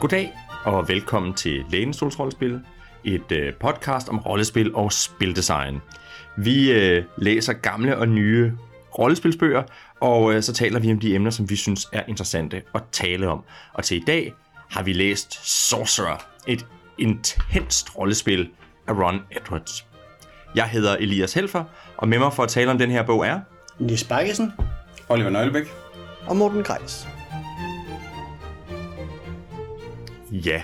Goddag og velkommen til Lænestols Rollespil, et øh, podcast om rollespil og spildesign. Vi øh, læser gamle og nye rollespilsbøger, og øh, så taler vi om de emner, som vi synes er interessante at tale om. Og til i dag har vi læst Sorcerer, et intenst rollespil af Ron Edwards. Jeg hedder Elias Helfer, og med mig for at tale om den her bog er... Nis Bakkesen Oliver Nøglebæk. og Morten Greis. Ja,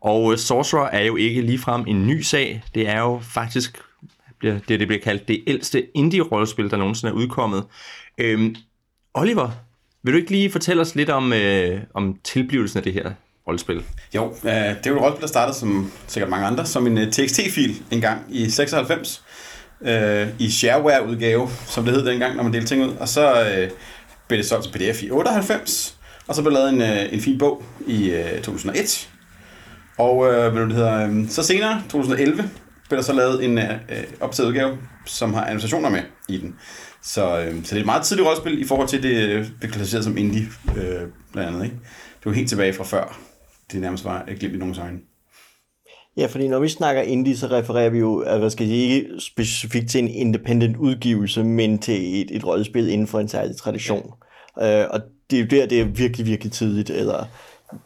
og øh, Sorcerer er jo ikke ligefrem en ny sag. Det er jo faktisk det, det bliver kaldt det ældste indie-rollespil, der nogensinde er udkommet. Øhm, Oliver, vil du ikke lige fortælle os lidt om, øh, om tilblivelsen af det her rollespil? Jo, øh, det er jo et rollespil, der startede som sikkert mange andre, som en øh, TXT-fil engang i 96. Øh, I shareware-udgave, som det hed dengang, når man delte ting ud. Og så øh, blev det solgt til PDF i 98. Og så blev lavet en, øh, en fin bog i øh, 2001. Og øh, hvad nu det hedder, øh, så senere, 2011, blev der så lavet en øh, øh optaget udgave, som har annotationer med i den. Så, øh, så det er et meget tidligt rollespil i forhold til det, øh, blev klassificeret som indie, øh, blandt andet. Ikke? Det var helt tilbage fra før. Det nærmest var et glimt i nogens øjne. Ja, fordi når vi snakker indie, så refererer vi jo, at hvad skal jeg sige, ikke specifikt til en independent udgivelse, men til et, et rollespil inden for en særlig tradition. Ja. Øh, og det er jo der, det er virkelig, virkelig tidligt, eller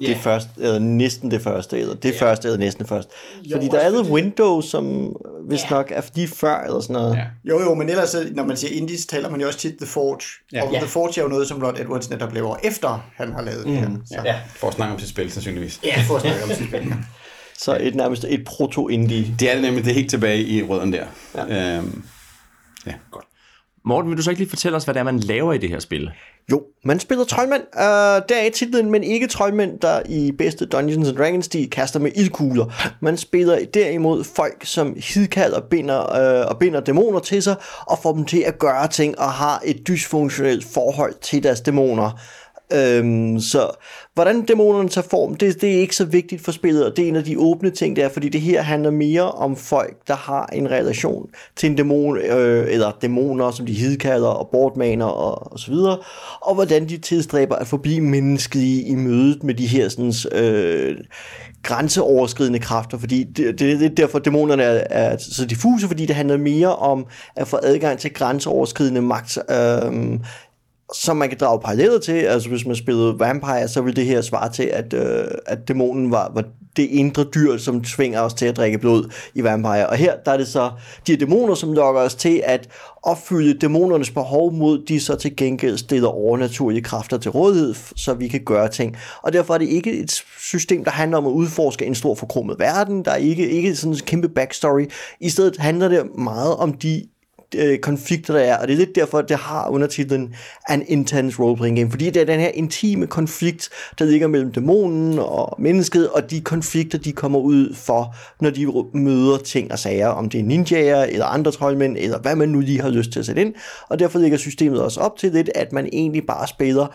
det Ja. første, eller næsten det første, eller det første, eller næsten det første. Jo, fordi der er noget fordi- Windows, som vist Ja. nok er fordi før, eller sådan noget. Ja. Jo, jo, men ellers, når man siger indies, taler man jo også tit The Forge. Ja. Og Ja. The Forge er jo noget, som Rod Edwards netop laver efter, han har lavet mm. det her. Så. Ja, for at snakke om sit spil, sandsynligvis. ja, for at snakke om sit spil. Så et nærmest et proto-indie. Det er det nemlig, det er helt tilbage i røden der. Ja. Øhm, ja, godt. Morten, vil du så ikke lige fortælle os, hvad det er, man laver i det her spil? Jo, man spiller troldmænd. Uh, øh, der er titlen, men ikke troldmænd, der i bedste Dungeons and Dragons stil kaster med ildkugler. Man spiller derimod folk, som hidkalder binder, uh, og binder dæmoner til sig, og får dem til at gøre ting, og har et dysfunktionelt forhold til deres dæmoner. Øhm, så hvordan dæmonerne tager form, det, det er ikke så vigtigt for spillet, og det er en af de åbne ting, der, fordi det her handler mere om folk, der har en relation til en dæmon, øh, eller dæmoner, som de hidkalder og bortmaner og, og så videre, og hvordan de tilstræber at forblive menneskelige i mødet med de her sådan, øh, grænseoverskridende kræfter, fordi det, det, det er derfor dæmonerne er, er så diffuse, fordi det handler mere om at få adgang til grænseoverskridende magt, øh, som man kan drage paralleller til. Altså hvis man spillede Vampire, så ville det her svare til, at, øh, at dæmonen var, var det indre dyr, som tvinger os til at drikke blod i Vampire. Og her der er det så de dæmoner, som lokker os til at opfylde dæmonernes behov mod de så til gengæld stiller overnaturlige kræfter til rådighed, så vi kan gøre ting. Og derfor er det ikke et system, der handler om at udforske en stor forkrummet verden. Der er ikke, ikke sådan en kæmpe backstory. I stedet handler det meget om de øh, konflikter, der er, og det er lidt derfor, at det har undertitlen An Intense Role-Playing Game, fordi det er den her intime konflikt, der ligger mellem dæmonen og mennesket, og de konflikter, de kommer ud for, når de møder ting og sager, om det er ninjaer, eller andre troldmænd, eller hvad man nu lige har lyst til at sætte ind, og derfor ligger systemet også op til lidt, at man egentlig bare spiller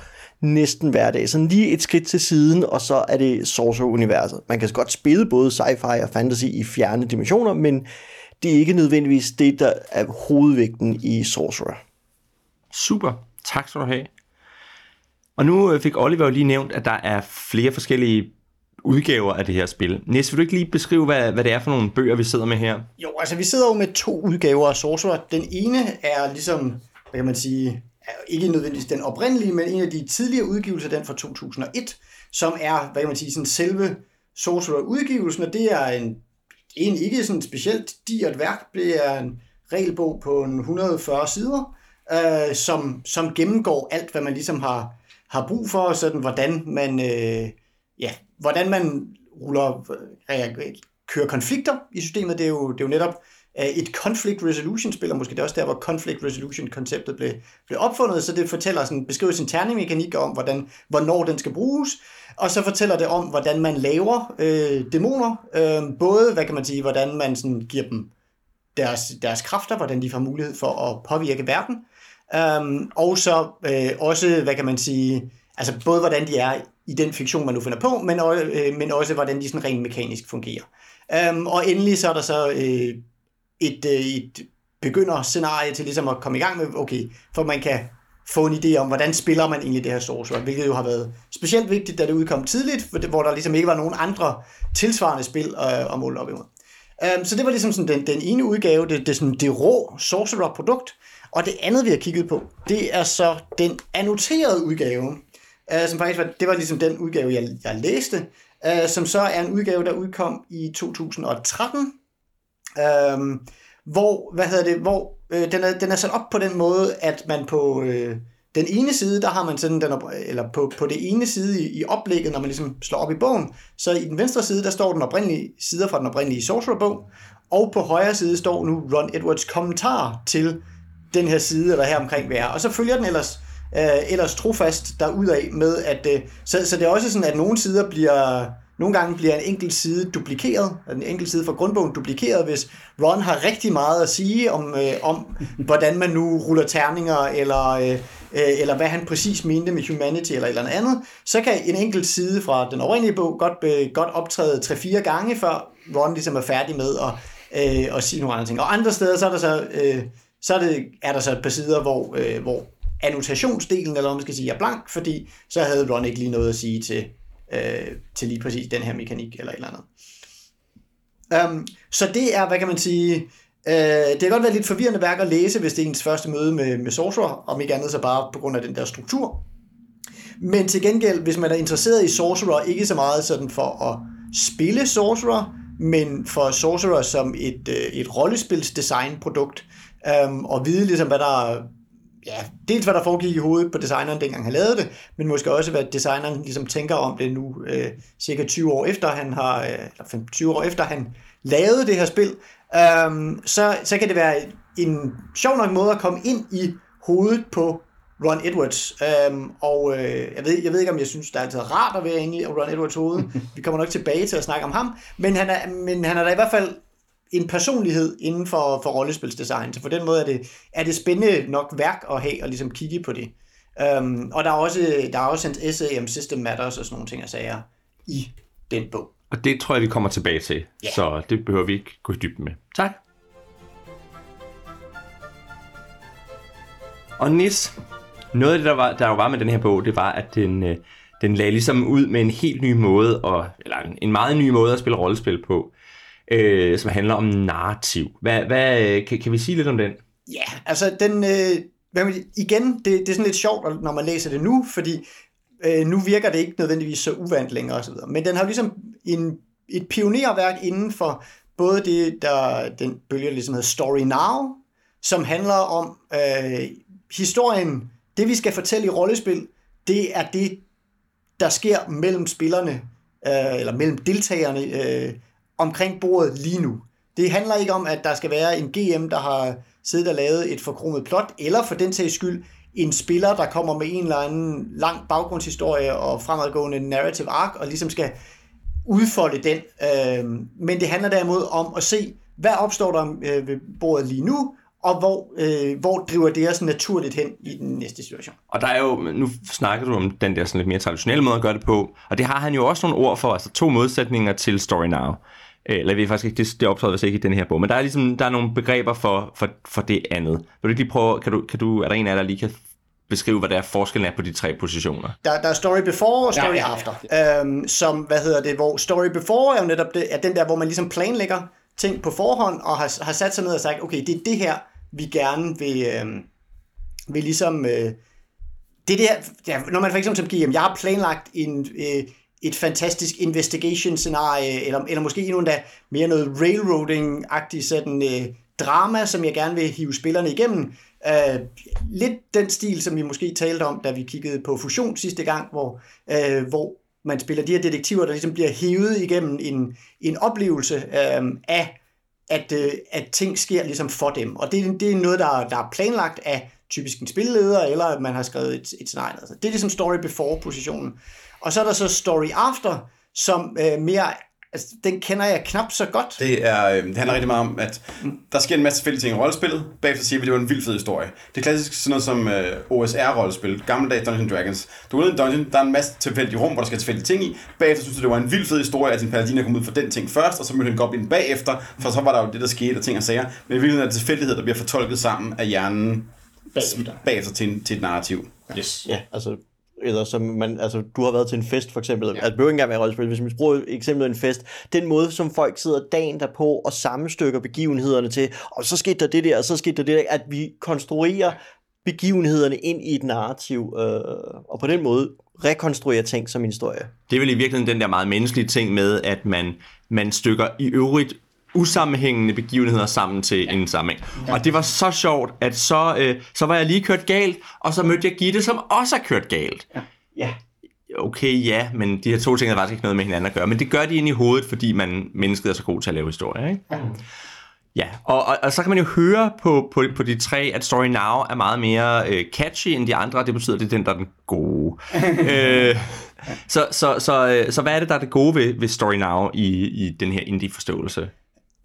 næsten hver dag. Sådan lige et skridt til siden, og så er det Sorcerer-universet. Man kan godt spille både sci-fi og fantasy i fjerne dimensioner, men det er ikke nødvendigvis det, der er hovedvægten i Sorcerer. Super, tak skal du have. Og nu øh, fik Oliver jo lige nævnt, at der er flere forskellige udgaver af det her spil. Næs, vil du ikke lige beskrive, hvad, hvad det er for nogle bøger, vi sidder med her? Jo, altså vi sidder jo med to udgaver af Sorcerer. Den ene er ligesom, hvad kan man sige, ikke nødvendigvis den oprindelige, men en af de tidligere udgivelser, den fra 2001, som er, hvad kan man sige, sådan selve Sorcerer-udgivelsen, og det er en, en ikke sådan specielt digert værk, det er en regelbog på en 140 sider, øh, som, som gennemgår alt, hvad man ligesom har, har brug for, sådan hvordan man, øh, ja, hvordan man ruller, øh, reagerer, kører konflikter i systemet. Det er jo, det er jo netop øh, et conflict resolution spil, og måske det er også der, hvor conflict resolution konceptet blev, blev opfundet, så det fortæller sådan, beskriver sin terningmekanik om, hvordan, hvornår den skal bruges, og så fortæller det om, hvordan man laver øh, dæmoner, øh, både, hvad kan man sige, hvordan man sådan giver dem deres, deres kræfter, hvordan de får mulighed for at påvirke verden, Øh, og så øh, også, hvad kan man sige, altså både hvordan de er i den fiktion, man nu finder på, men, også, øh, men også hvordan de sådan rent mekanisk fungerer. Øh, og endelig så er der så øh, et, øh, et begynder-scenarie til ligesom at komme i gang med, okay, for man kan få en idé om, hvordan spiller man egentlig det her Sorcerer, hvilket jo har været specielt vigtigt, da det udkom tidligt, for hvor der ligesom ikke var nogen andre tilsvarende spil øh, at måle op imod. Um, så det var ligesom sådan den, den ene udgave, det, det, sådan, det rå Sorcerer-produkt, og det andet, vi har kigget på, det er så den annoterede udgave, øh, som faktisk var, det var ligesom den udgave, jeg, jeg læste, øh, som så er en udgave, der udkom i 2013, um, øhm, hvor, hvad hedder det, hvor øh, den, er, den er sat op på den måde, at man på øh, den ene side, der har man sådan den, eller på, på det ene side i, i oplægget, når man ligesom slår op i bogen, så i den venstre side, der står den oprindelige sider fra den oprindelige Sorcerer-bog, og på højre side står nu Ron Edwards kommentar til den her side, eller her omkring hvad er. Og så følger den ellers, øh, ellers trofast af med, at øh, så, så det er også sådan, at nogle sider bliver nogle gange bliver en enkelt side duplikeret, en enkelt side fra grundbogen duplikeret, hvis Ron har rigtig meget at sige om, øh, om hvordan man nu ruller terninger, eller, øh, eller hvad han præcis mente med humanity, eller eller andet, så kan en enkelt side fra den oprindelige bog godt, øh, godt optræde 3-4 gange, før Ron ligesom er færdig med at, øh, at sige nogle andre ting. Og andre steder, så er der så, øh, så er, det, er der så et par sider, hvor, øh, hvor annotationsdelen, eller hvad man skal sige, er blank, fordi så havde Ron ikke lige noget at sige til, øh, til lige præcis den her mekanik eller et eller andet. Um, så det er, hvad kan man sige, øh, det kan godt være lidt forvirrende værk at læse, hvis det er ens første møde med, med Sorcerer, om ikke andet så bare på grund af den der struktur. Men til gengæld, hvis man er interesseret i Sorcerer, ikke så meget sådan for at spille Sorcerer, men for Sorcerer som et, øh, et rollespilsdesignprodukt, øhm, og vide ligesom, hvad der ja, dels hvad der foregik i hovedet på designeren, dengang han lavede det, men måske også, hvad designeren ligesom tænker om det nu, øh, cirka 20 år efter han har, øh, eller 20 år efter han lavede det her spil, øh, så, så kan det være en sjov nok måde at komme ind i hovedet på Ron Edwards. Øhm, og øh, jeg, ved, jeg ved ikke, om jeg synes, det er altid rart at være inde i Ron Edwards hoved. Vi kommer nok tilbage til at snakke om ham. Men han er, men han er da i hvert fald en personlighed inden for, for rollespilsdesign. Så på den måde er det, er det spændende nok værk at have og ligesom kigge på det. Um, og der er også, der er også en essay om System Matters og sådan nogle ting og sager i den bog. Og det tror jeg, vi kommer tilbage til. Yeah. Så det behøver vi ikke gå i dybden med. Tak. Og Nis, noget af det, der var, der var med den her bog, det var, at den, øh, den lagde ligesom ud med en helt ny måde, og, eller en meget ny måde at spille rollespil på øh, som handler om narrativ. Hvad, hvad, øh, kan, kan vi sige lidt om den? Ja, altså den, øh, hvad man, igen, det, det er sådan lidt sjovt, når man læser det nu, fordi øh, nu virker det ikke nødvendigvis så uvandt længere osv. Men den har ligesom en, et pionerværk inden for både det, der den bølge ligesom hedder Story Now, som handler om øh, historien, det vi skal fortælle i rollespil, det er det, der sker mellem spillerne, øh, eller mellem deltagerne øh, omkring bordet lige nu. Det handler ikke om, at der skal være en GM, der har siddet og lavet et forkromet plot, eller for den sags skyld en spiller, der kommer med en eller anden lang baggrundshistorie og fremadgående narrative arc, og ligesom skal udfolde den. Øhm, men det handler derimod om at se, hvad opstår der øh, ved bordet lige nu, og hvor, øh, hvor driver det os naturligt hen i den næste situation. Og der er jo, nu snakker du om den der sådan lidt mere traditionelle måde at gøre det på, og det har han jo også nogle ord for, altså to modsætninger til Story Now. Øh, eller jeg ved faktisk ikke, det, det optræder vist ikke i den her bog, men der er ligesom der er nogle begreber for, for, for det andet. Vil du ikke lige prøve, kan du, kan du, er der en af jer, der lige kan beskrive, hvad der er forskellen er på de tre positioner? Der, der er story before og story ja, ja, ja. after. Øhm, som, hvad hedder det, hvor story before er jo netop det, er den der, hvor man ligesom planlægger ting på forhånd, og har, har sat sig ned og sagt, okay, det er det her, vi gerne vil, øh, vil ligesom... Øh, det der, ja, når man for eksempel som GM, jeg har planlagt en, øh, et fantastisk investigation-scenarie, eller, eller måske endnu endda mere noget railroading-agtigt sådan øh, drama, som jeg gerne vil hive spillerne igennem. Øh, lidt den stil, som vi måske talte om, da vi kiggede på Fusion sidste gang, hvor, øh, hvor man spiller de her detektiver, der ligesom bliver hævet igennem en, en oplevelse øh, af, at, øh, at ting sker ligesom for dem. Og det, det er noget, der, der er planlagt af typisk en spilleder, eller at man har skrevet et, et scenarie. Altså, det er ligesom story before-positionen. Og så er der så Story After, som øh, mere Altså, den kender jeg knap så godt. Det, er, øh, det handler rigtig meget om, at der sker en masse fælles ting i rollespillet. Bagefter siger vi, at det var en vild fed historie. Det er klassisk sådan noget som øh, OSR-rollespil, gammeldags Dungeons Dragons. Du er ude i en dungeon, der er en masse tilfældige rum, hvor der skal tilfældige ting i. Bagefter synes du, det var en vild fed historie, at din paladin er kommet ud for den ting først, og så mødte en goblin bagefter, for så var der jo det, der skete, og ting og sager. Men i virkeligheden er det tilfældighed, der bliver fortolket sammen af hjernen Bagefter. bagefter til, til et narrativ. Yes. Ja, altså, eller som man, altså, du har været til en fest, for eksempel. Ja. Altså, det behøver ikke engang være rollespil. Hvis man bruger eksemplet en fest, den måde, som folk sidder dagen derpå og sammenstykker begivenhederne til, og så skete der det der, og så skete der det der, at vi konstruerer begivenhederne ind i et narrativ, øh, og på den måde rekonstruerer ting som en historie. Det er vel i virkeligheden den der meget menneskelige ting med, at man, man stykker i øvrigt usammenhængende begivenheder sammen til ja. en sammenhæng. Og det var så sjovt, at så, øh, så var jeg lige kørt galt, og så mødte jeg Gitte, som også har kørt galt. Ja. Okay, ja, men de her to ting har faktisk ikke noget med hinanden at gøre. Men det gør de ind i hovedet, fordi man mennesket er så god til at lave historier, ikke? Ja, og, og, og så kan man jo høre på, på, på de tre, at Story Now er meget mere øh, catchy end de andre, det betyder, at det er den, der er den gode. øh, så, så, så, øh, så hvad er det, der er det gode ved, ved Story Now i, i den her indie-forståelse?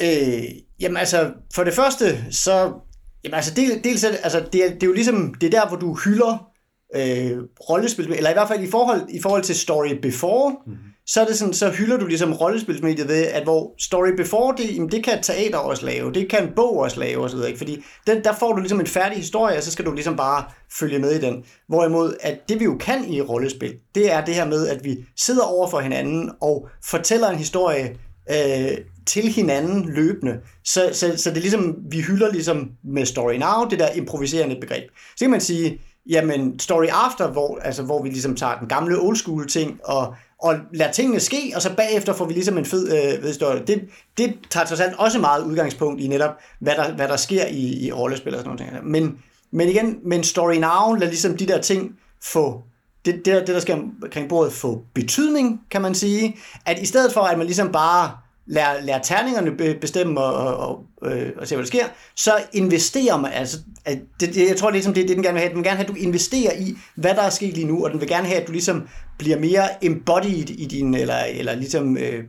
Øh, jamen altså, for det første, så... Jamen altså, del, dels er det, altså, det, er, det er jo ligesom, det er der, hvor du hylder øh, rollespil, eller i hvert fald i forhold, i forhold til Story Before, mm-hmm. så er det sådan, så hylder du ligesom rollespilsmediet ved, at hvor Story Before, det, jamen, det kan teater også lave, det kan en bog også lave osv., ikke? fordi den, der får du ligesom en færdig historie, og så skal du ligesom bare følge med i den. Hvorimod, at det vi jo kan i rollespil, det er det her med, at vi sidder over for hinanden og fortæller en historie øh, til hinanden løbende. Så, så, så det er ligesom, vi hylder ligesom med Story Now, det der improviserende begreb. Så kan man sige, jamen Story After, hvor, altså, hvor vi ligesom tager den gamle old school ting og, og lader tingene ske, og så bagefter får vi ligesom en fed øh, ved historie. Det, det tager trods alt også meget udgangspunkt i netop, hvad der, hvad der sker i, i rollespil og sådan noget. Men, men igen, men Story Now lader ligesom de der ting få det, det, der, det, der skal omkring bordet få betydning, kan man sige. At i stedet for, at man ligesom bare lader, lader terningerne bestemme og, og, og, øh, og se, hvad der sker, så investerer man, altså, at det, det, jeg tror ligesom, det er det, den gerne vil have. Den vil gerne have, at du investerer i, hvad der er sket lige nu, og den vil gerne have, at du ligesom bliver mere embodied i din, eller, eller ligesom øh,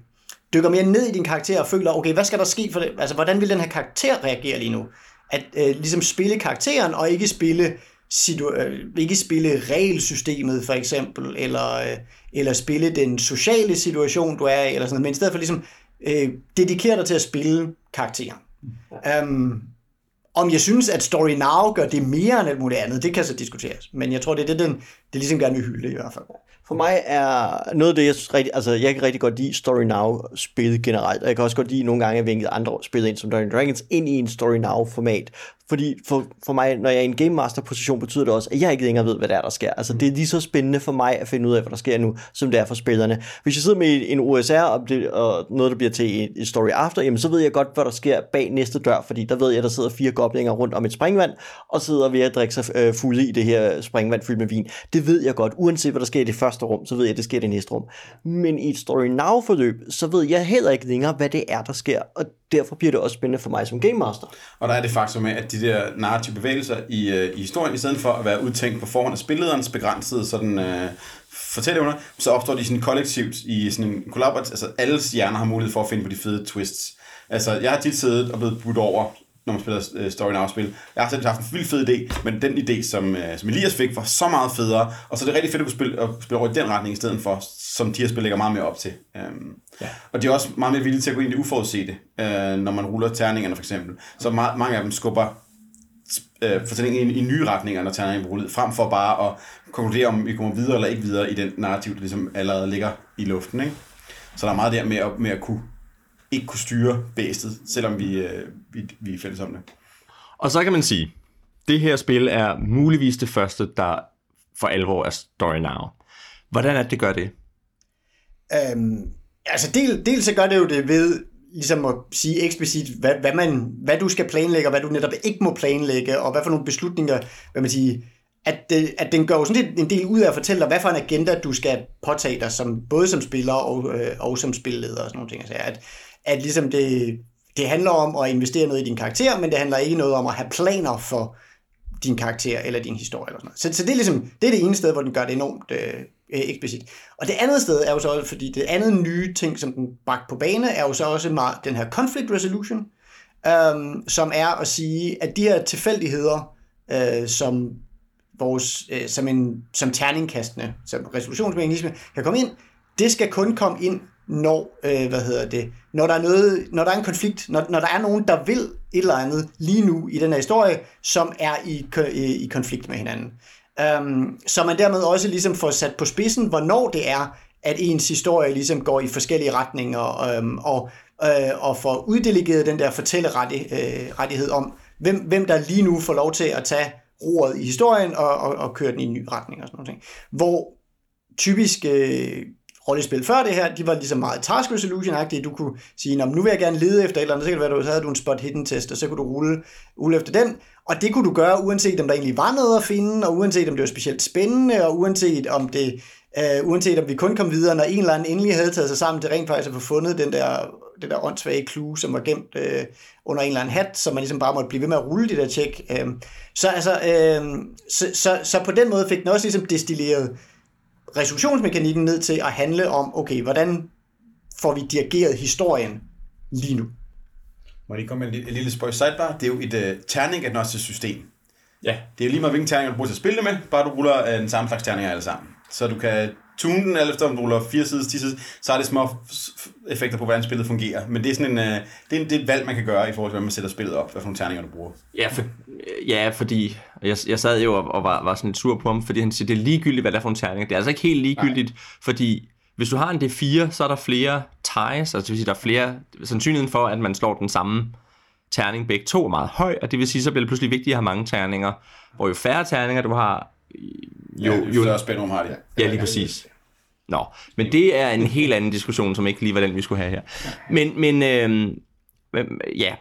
dykker mere ned i din karakter og føler, okay, hvad skal der ske for det? Altså, hvordan vil den her karakter reagere lige nu? At øh, ligesom spille karakteren, og ikke spille situ- øh, ikke spille regelsystemet for eksempel, eller, øh, eller spille den sociale situation, du er i, eller sådan noget, men i stedet for ligesom øh, dedikere dig til at spille karakteren. Um, om jeg synes, at Story Now gør det mere end alt muligt andet, det kan så diskuteres. Men jeg tror, det er det, den, det ligesom gerne vil hylde i hvert fald. For mig er noget af det, jeg, synes rigtig, altså, jeg kan rigtig godt lide Story Now-spil generelt, og jeg kan også godt lide nogle gange at vinke andre spil ind som Dungeons Dragons ind i en Story Now-format. Fordi for, for mig, når jeg er i en Game Master-position, betyder det også, at jeg ikke længere ved, hvad der er, der sker. Altså, det er lige så spændende for mig at finde ud af, hvad der sker nu, som det er for spillerne. Hvis jeg sidder med en OSR og, det, og noget, der bliver til en story after, jamen, så ved jeg godt, hvad der sker bag næste dør, fordi der ved jeg, at der sidder fire goblinger rundt om et springvand, og sidder ved at drikke sig øh, fulde i det her springvand fyldt med vin. Det ved jeg godt, uanset hvad der sker i det første rum, så ved jeg, at det sker i det næste rum. Men i et story now forløb, så ved jeg heller ikke længere, hvad det er, der sker, og derfor bliver det også spændende for mig som game master. Og der er det faktum med, at de der narrative bevægelser i, øh, i historien, i stedet for at være udtænkt på forhånd af spillederens begrænsede sådan, øh, fortælleevner, så opstår de sådan kollektivt i sådan en kollaborativ, altså alles hjerner har mulighed for at finde på de fede twists. Altså, jeg har tit siddet og blevet budt over, når man spiller øh, Story Now-spil. Jeg har selv haft en vildt fed idé, men den idé, som, øh, som Elias fik, var så meget federe, og så er det rigtig fedt at kunne spille, at spille over i den retning, i stedet for, som de her spil lægger meget mere op til. Um, ja. Og de er også meget mere villige til at gå ind i det uforudsete, øh, når man ruller terningerne for eksempel. Så meget, mange af dem skubber øh, fortællingen i, i nye retninger, når terningerne er rullet, frem for bare at konkludere, om vi kommer videre eller ikke videre i den narrativ, der ligesom allerede ligger i luften. Ikke? Så der er meget der med at, med at kunne, ikke kunne styre bæstet, selvom vi, øh, vi, vi er fælles om det. Og så kan man sige, det her spil er muligvis det første, der for alvor er Story Now. Hvordan er det, det gør det? Øhm, altså del, dels så gør det jo det ved ligesom at sige eksplicit, hvad, hvad, man, hvad du skal planlægge, og hvad du netop ikke må planlægge, og hvad for nogle beslutninger, hvad man siger, at, det, at den gør jo sådan en del ud af at fortælle dig, hvad for en agenda du skal påtage dig, som, både som spiller og, øh, og som spilleder og sådan nogle ting. Altså, at, at ligesom det, det handler om at investere noget i din karakter, men det handler ikke noget om at have planer for din karakter eller din historie. Eller sådan noget. Så, så det, er ligesom, det er det ene sted, hvor den gør det enormt øh, eh, eksplicit. Og det andet sted er jo så, fordi det andet nye ting, som den bragte på bane, er jo så også meget den her conflict resolution, øhm, som er at sige, at de her tilfældigheder, øh, som vores, øh, som, en, som terningkastende, som resolutionsmekanisme kan komme ind, det skal kun komme ind, når, øh, hvad hedder det, når der er noget, når der er en konflikt, når, når der er nogen, der vil et eller andet lige nu i den her historie, som er i, i, i konflikt med hinanden. Um, så man dermed også ligesom får sat på spidsen, hvornår det er, at ens historie ligesom går i forskellige retninger, øhm, og, øh, og får uddelegeret den der fortællerettighed øh, om, hvem, hvem der lige nu får lov til at tage roret i historien og, og, og køre den i en ny retning og sådan noget. Hvor typisk øh, rollespil før det her, de var ligesom meget task resolution-agtige. Du kunne sige, nu vil jeg gerne lede efter et eller andet, så kan det være, så havde du en spot hidden test, og så kunne du rulle, rulle efter den. Og det kunne du gøre, uanset om der egentlig var noget at finde, og uanset om det var specielt spændende, og uanset om det øh, uanset om vi kun kom videre, når en eller anden endelig havde taget sig sammen til rent faktisk at få fundet den der, det der åndssvage clue, som var gemt øh, under en eller anden hat, så man ligesom bare måtte blive ved med at rulle det der tjek. Øh, så, altså, øh, så, så, så på den måde fik den også ligesom destilleret resolutionsmekanikken ned til at handle om, okay, hvordan får vi dirigeret historien lige nu? Må jeg lige komme med et, et lille spøj sidebar? Det er jo et uh, terning-agnostisk system. Ja. Det er jo lige meget, hvilken terninger du bruger til at spille det med, bare du ruller uh, den samme slags terninger alle sammen. Så du kan tune den, eller efter om du ruller 4 sider, 10 sider, så er det små effekter på, hvordan spillet fungerer. Men det er sådan en, uh, det er, en, det er et valg, man kan gøre i forhold til, hvordan man sætter spillet op, hvad for nogle terninger du bruger. Ja, for, ja fordi jeg, jeg sad jo og, og var, var sådan lidt sur på ham, fordi han siger, det er ligegyldigt, hvad der er for nogle terninger. Det er altså ikke helt ligegyldigt, Nej. fordi hvis du har en D4, så er der flere ties, altså det vil sige, der er flere sandsynligheden for, at man slår den samme terning begge to er meget høj, og det vil sige, så bliver det pludselig vigtigt at have mange terninger. Hvor jo færre terninger du har, jo, ja, jo større spændrum har de. Ja, lige præcis. Nå, men det er en helt anden diskussion, som ikke lige var den, vi skulle have her. Men, men øh, ja,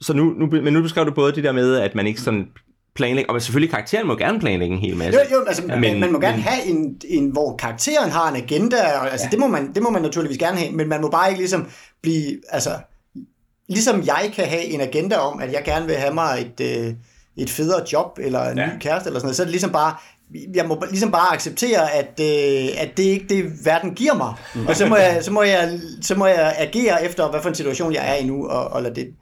så nu, nu, men nu beskrev du både det der med, at man ikke sådan planlægger, og selvfølgelig karakteren må gerne planlægge en hel masse. Jo, jo, altså, men, man, man må gerne men, have en, en, hvor karakteren har en agenda, og, altså, ja. det, må man, det må man naturligvis gerne have, men man må bare ikke ligesom blive, altså, ligesom jeg kan have en agenda om, at jeg gerne vil have mig et, øh, et federe job, eller en ja. ny kæreste, eller sådan noget, så er det ligesom bare, jeg må ligesom bare acceptere, at, øh, at det ikke det, verden giver mig. Mm. Og så må, jeg, så, må jeg, så må jeg agere efter, hvad for en situation jeg er i nu, og, og lade det.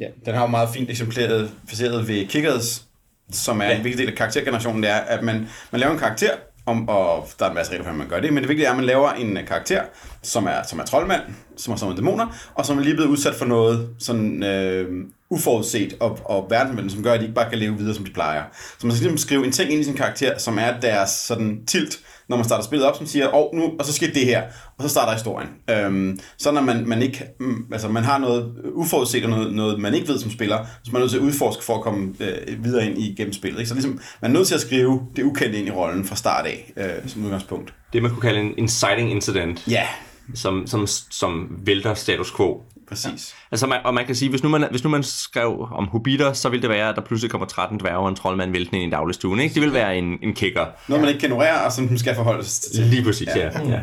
Ja, den har jo meget fint eksemplificeret ved Kickers, som er ja. en vigtig del af karaktergenerationen, det er, at man, man laver en karakter, om, og der er en masse regler for, hvordan man gør det, men det vigtige er, at man laver en øh, karakter, som er, som er troldmand, som er som en dæmoner, og som er lige blevet udsat for noget sådan øh, uforudset og, og verdensmænd, som gør, at de ikke bare kan leve videre, som de plejer. Så man skal ligesom skrive en ting ind i sin karakter, som er deres sådan tilt, når man starter spillet op, som siger, oh, nu, og så sker det her, og så starter historien. Øhm, så når man, man ikke, mm, altså man har noget uforudset og noget, noget, man ikke ved som spiller, så man er nødt til at udforske for at komme øh, videre ind i gennem spillet. Ikke? Så ligesom, man er nødt til at skrive det ukendte ind i rollen fra start af, øh, som udgangspunkt. Det man kunne kalde en inciting incident. Ja. Som, som, som vælter status quo. Præcis. Ja. Altså man, og man kan sige, hvis nu man, hvis nu man skrev om hobitter, så vil det være, at der pludselig kommer 13 dværge og en troldmand væltende i en dagligstue. Ikke? Det vil være en, en kicker. Noget, man ikke kan ignorere, og som man skal forholde sig til. Lige præcis, ja. ja. ja.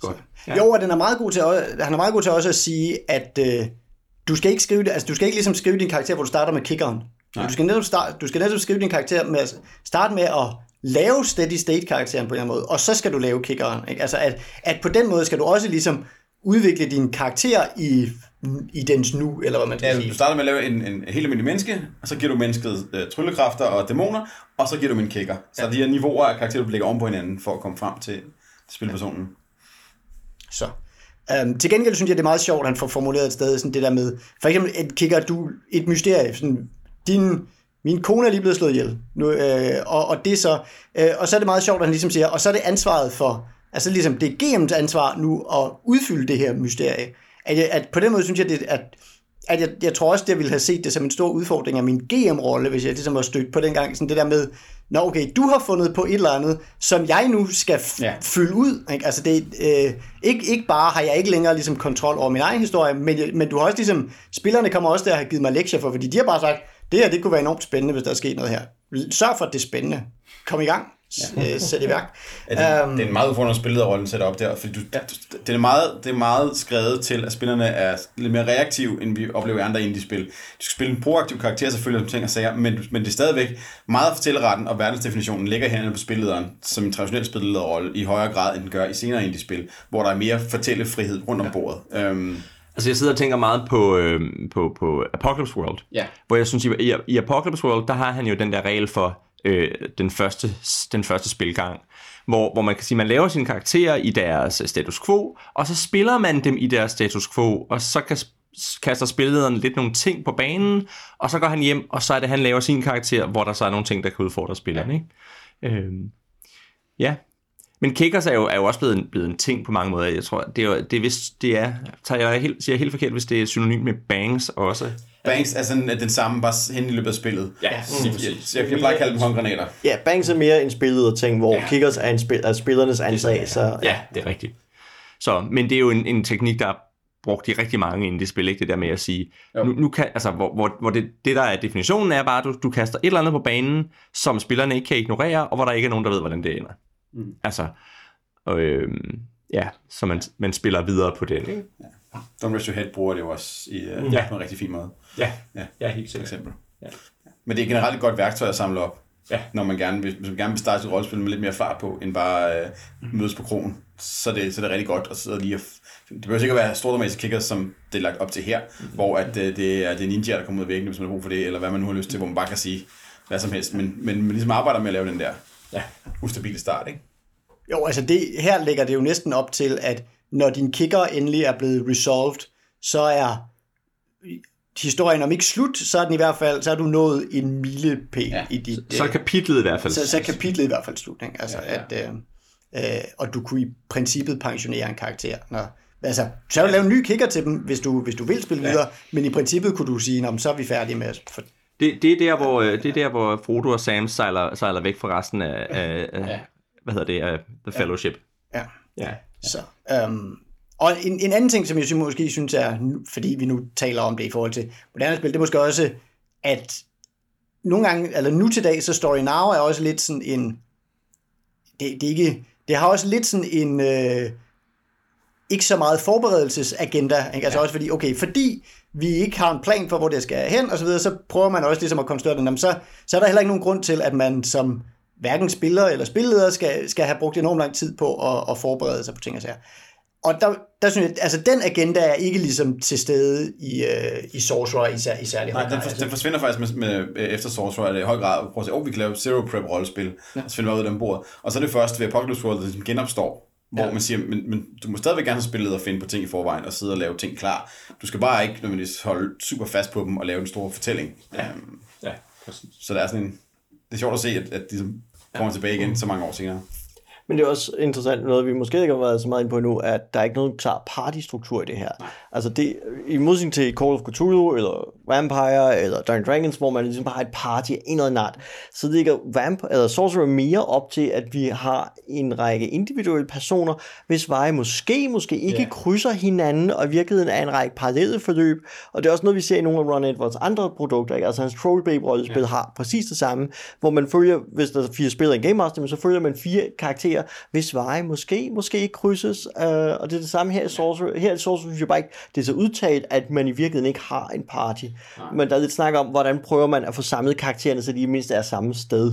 Godt. Ja. Jo, og den er meget god til, han er meget god til også at sige, at øh, du skal ikke skrive det, altså du skal ikke ligesom skrive din karakter, hvor du starter med kickeren. Du skal, netop start, du skal netop skrive din karakter med at starte med at lave steady state karakteren på en eller anden måde, og så skal du lave kickeren. Ikke? Altså at, at på den måde skal du også ligesom udvikle din karakter i, i dens nu, eller hvad man skal ja, sige. Du starter med at lave en, en helt almindelig menneske, og så giver du mennesket øh, tryllekræfter og dæmoner, og så giver du en kicker. Så ja. de her niveauer af karakterer, du lægger om på hinanden, for at komme frem til spilpersonen. Så. Um, til gengæld synes jeg, det er meget sjovt, at han får formuleret et sted sådan det der med, for eksempel et kicker du et mysterie, sådan, din, min kone er lige blevet slået ihjel, nu, øh, og, og det så, øh, og så er det meget sjovt, at han ligesom siger, og så er det ansvaret for, altså ligesom det er GM's ansvar nu at udfylde det her mysterie. At, jeg, at på den måde synes jeg, det, at, at jeg, jeg tror også, at jeg ville have set det som en stor udfordring af min GM-rolle, hvis jeg ligesom var stødt på den gang, sådan det der med, Nå okay, du har fundet på et eller andet, som jeg nu skal f- ja. fylde ud. Ikke? Altså det, øh, ikke, ikke bare har jeg ikke længere ligesom kontrol over min egen historie, men, men du har også ligesom, spillerne kommer også der og har givet mig lektier for, fordi de har bare sagt, det her det kunne være enormt spændende, hvis der er sket noget her. Sørg for, at det er spændende. Kom i gang ja. Øh, sætte i værk. Ja, det, um, det er en meget udfordrende spillederrolle at sætte op der, fordi du, ja. det, er meget, det er meget skrevet til, at spillerne er lidt mere reaktive, end vi oplever i andre indie-spil. Du skal spille en proaktiv karakter selvfølgelig, som ting og sager, men, men det er stadigvæk meget fortælleretten og verdensdefinitionen ligger herinde på spillederen, som en traditionel spillederrolle, i højere grad, end den gør i senere indie-spil, hvor der er mere fortællefrihed rundt om ja. bordet. Um, Altså jeg sidder og tænker meget på, øh, på, på Apocalypse World, ja. hvor jeg synes, i, i Apocalypse World, der har han jo den der regel for, øh, den, første, den første spilgang, hvor, hvor man kan sige, man laver sine karakterer i deres øh, status quo, og så spiller man dem i deres status quo, og så kan kaster spillederen lidt nogle ting på banen, og så går han hjem, og så er det, han laver sin karakter, hvor der så er nogle ting, der kan udfordre spilleren. Ikke? Øhm, ja, men kickers er jo, er jo også blevet en, blevet en ting på mange måder. Jeg tror, det er, det er, hvis det er, tager jeg helt, siger jeg helt forkert, hvis det er synonym med bangs også. Banks er sådan den samme, bare hen i løbet af spillet. Ja, mm. jeg, jeg, jeg, jeg plejer at kalde dem håndgranater. Ja, bangs er mere en spillet ting, hvor ja. kickers er, en spil, er spillernes ansag. Så, ja, det er rigtigt. Så, men det er jo en, en teknik, der er brugt i rigtig mange inden det spil, ikke det der med at sige, nu, nu kan, altså, hvor, hvor, hvor det, det der er definitionen er bare, at du, du kaster et eller andet på banen, som spillerne ikke kan ignorere, og hvor der ikke er nogen, der ved, hvordan det ender. Mm. Altså, øh, ja, så man, man spiller videre på den. Ikke? Ja. Don't Rest Your Head bruger det jo også i, uh, ja. på en rigtig fin måde. Ja, ja, ja helt sikkert. eksempel. Ja. Men det er generelt et godt værktøj at samle op, ja. når man gerne vil, hvis man gerne vil starte et rollespil med lidt mere fart på, end bare uh, mødes på krogen. Så det, så det er rigtig godt at sidde lige og det behøver ikke at være store dramatisk kickers, som det er lagt op til her, mm. hvor at, uh, det, er, det er ninja, der kommer ud af væggen, hvis man har brug for det, eller hvad man nu har lyst til, hvor man bare kan sige hvad som helst. Men, men man ligesom arbejder med at lave den der ja. ustabile start, ikke? Jo, altså det, her ligger det jo næsten op til, at når din kicker endelig er blevet resolved, så er historien om ikke slut, så er den i hvert fald, så har du nået en milepæl ja. i dit... Så, så er kapitlet i hvert fald Så, så er kapitlet i hvert fald slut, ikke? Altså, ja, ja. at, øh, øh, og du kunne i princippet pensionere en karakter, når, Altså, så vil du lave en ny kicker til dem, hvis du, hvis du vil spille ja. videre, men i princippet kunne du sige, så er vi færdige med at... For... Det, det, er der, hvor, øh, det er der, hvor Frodo og Sam sejler, sejler væk fra resten af, af, af hvad hedder det, af The Fellowship. Ja. ja. ja. Så, um, og en, en anden ting, som jeg synes, måske synes er, fordi vi nu taler om det i forhold til moderne spil, det er måske også, at nogle gange, eller nu til dag, så Story Now er også lidt sådan en, det, det, ikke, det har også lidt sådan en, øh, ikke så meget forberedelsesagenda, ikke? altså ja. også fordi, okay, fordi vi ikke har en plan for, hvor det skal hen, og så videre, så prøver man også ligesom at konstruere den, så, så er der heller ikke nogen grund til, at man som hverken spiller eller spilleder skal, skal have brugt enormt lang tid på at, at forberede sig på ting og sager. Og der, der synes jeg, altså den agenda er ikke ligesom til stede i, øh, i Sorcerer i, i særlig høj grad. Den, for, den forsvinder faktisk med, med, efter Sorcerer, er det i høj grad, prøv at sige, oh, vi kan lave Zero Prep rollespil, ja. og så finder vi ud af den bord. Og så er det først ved Apocalypse World, der genopstår, hvor ja. man siger, men, men du må stadigvæk gerne have spillet og finde på ting i forvejen, og sidde og lave ting klar. Du skal bare ikke nødvendigvis holde super fast på dem og lave en stor fortælling. Ja, um, ja præcis. Så der er sådan en, det er sjovt at se, at, at de kommer tilbage igen så mange år senere. Men det er også interessant, noget vi måske ikke har været så meget ind på endnu, at der er ikke nogen klar partystruktur i det her. Nej. Altså det, i modsætning til Call of Cthulhu, eller Vampire, eller Dungeons Dragons, hvor man ligesom bare har et party af en eller anden art, så ligger Vamp, eller Sorcerer mere op til, at vi har en række individuelle personer, hvis veje måske, måske ikke yeah. krydser hinanden, og i virkeligheden er en række parallelle forløb, og det er også noget, vi ser i nogle af Ron Edwards andre produkter, ikke? altså hans Trollbabe-rollespil yeah. har præcis det samme, hvor man følger, hvis der er fire spillere i Game Master, så følger man fire karakterer, hvis veje måske, måske ikke krydses, øh, og det er det samme her i Sorcerer. Her i Sorcerer synes jeg bare ikke, det er så udtalt, at man i virkeligheden ikke har en party. Nej. Men der er lidt snak om, hvordan prøver man at få samlet karaktererne, så de mindst er samme sted.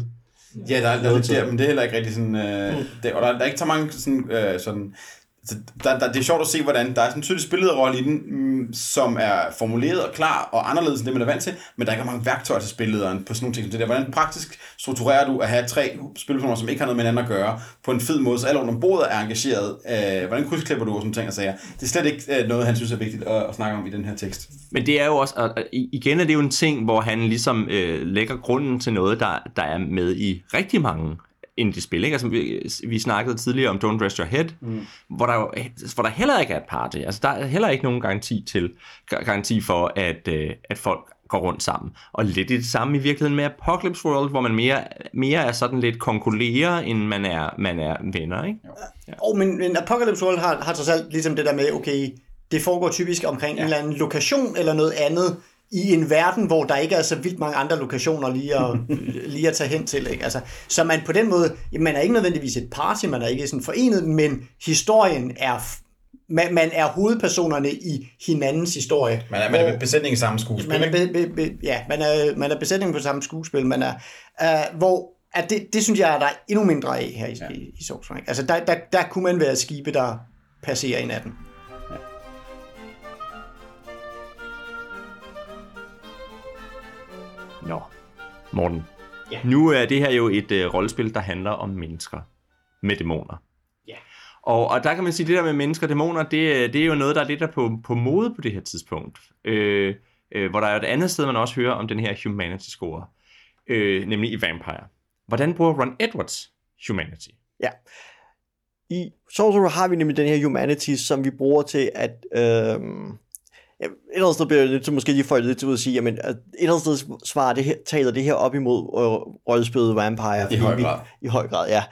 Ja, der, der, der, der, men det er heller ikke rigtig sådan, øh, det, og der, der er ikke så mange sådan, øh, sådan der, der, det er sjovt at se, hvordan der er sådan en tydelig spillederrolle i den, mm, som er formuleret og klar og anderledes end det, man er vant til, men der er ikke mange værktøjer til spillederen på sådan nogle ting som det der. Hvordan praktisk strukturerer du at have tre spilpersoner, som ikke har noget med hinanden at gøre, på en fed måde, så alle under bordet er engageret? Øh, hvordan krydsklipper du og sådan ting og sager? Det er slet ikke øh, noget, han synes er vigtigt at, at snakke om i den her tekst. Men det er jo også, og igen er det jo en ting, hvor han ligesom øh, lægger grunden til noget, der, der er med i rigtig mange indie-spil. Ikke? Altså, vi, vi snakkede tidligere om Don't Rest Your Head, mm. hvor, der jo, hvor der heller ikke er et party. Altså, der er heller ikke nogen garanti, til, garanti for, at, øh, at folk går rundt sammen. Og lidt det samme i virkeligheden med Apocalypse World, hvor man mere, mere er sådan lidt konkurrerer, end man er, man er venner. Ikke? Ja. Oh, men, men Apocalypse World har, har trods alt ligesom det der med, okay, det foregår typisk omkring ja. en eller anden lokation eller noget andet, i en verden, hvor der ikke er så vildt mange andre lokationer lige at, lige at tage hen til. Ikke? Altså, så man på den måde, man er ikke nødvendigvis et party, man er ikke sådan forenet, men historien er man, man er hovedpersonerne i hinandens historie. Man er, man er besætningen i samme skuespil. Man er, be, be, be, ja, man er, man er besætningen på samme skuespil. Man er, uh, hvor at det, det synes jeg, at der er endnu mindre af her i, ja. i, i Source Altså der, der, der kunne man være skibe, der passerer i natten. Nå, Morten. Ja. Nu er det her jo et uh, rollespil, der handler om mennesker. med dæmoner. Ja. Og, og der kan man sige, at det der med mennesker og dæmoner, det, det er jo noget, der er lidt der på, på mode på det her tidspunkt. Øh, øh, hvor der er et andet sted, man også hører om den her humanity score, øh, nemlig i Vampire. Hvordan bruger Ron Edwards humanity? Ja. I Sorcerer har vi nemlig den her humanities, som vi bruger til at... Øh, Ja, et eller andet sted bliver det lidt måske lige folk lidt til at sige, jamen et eller andet sted svarer det her, taler det her op imod øh, rollespillet Vampire. I høj grad. Vi, I høj grad, ja.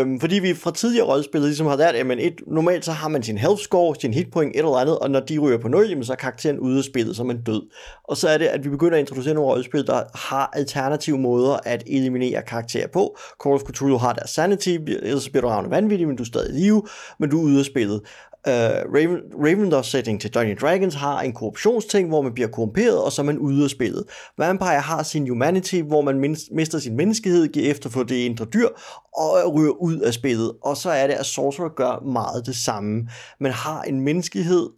Øhm, fordi vi fra tidligere rollespillet ligesom har lært, at man et, normalt så har man sin health score, sin hitpoint, et eller andet, og når de ryger på 0, jamen, så er karakteren ude af spillet, så er man død. Og så er det, at vi begynder at introducere nogle rollespil, der har alternative måder at eliminere karakterer på. Call of Cthulhu har deres sanity, ellers bliver du ravne vanvittig, men du er stadig i live, men du er ude af spillet. Uh, Raven, Ravendorf setting til Dungeons Dragons har en korruptionsting, hvor man bliver korrumperet, og så er man ude af spillet. Vampire har sin humanity, hvor man mister sin menneskehed, giver efter for det indre dyr, og ryger ud af spillet. Og så er det, at Sorcerer gør meget det samme. Man har en menneskehed,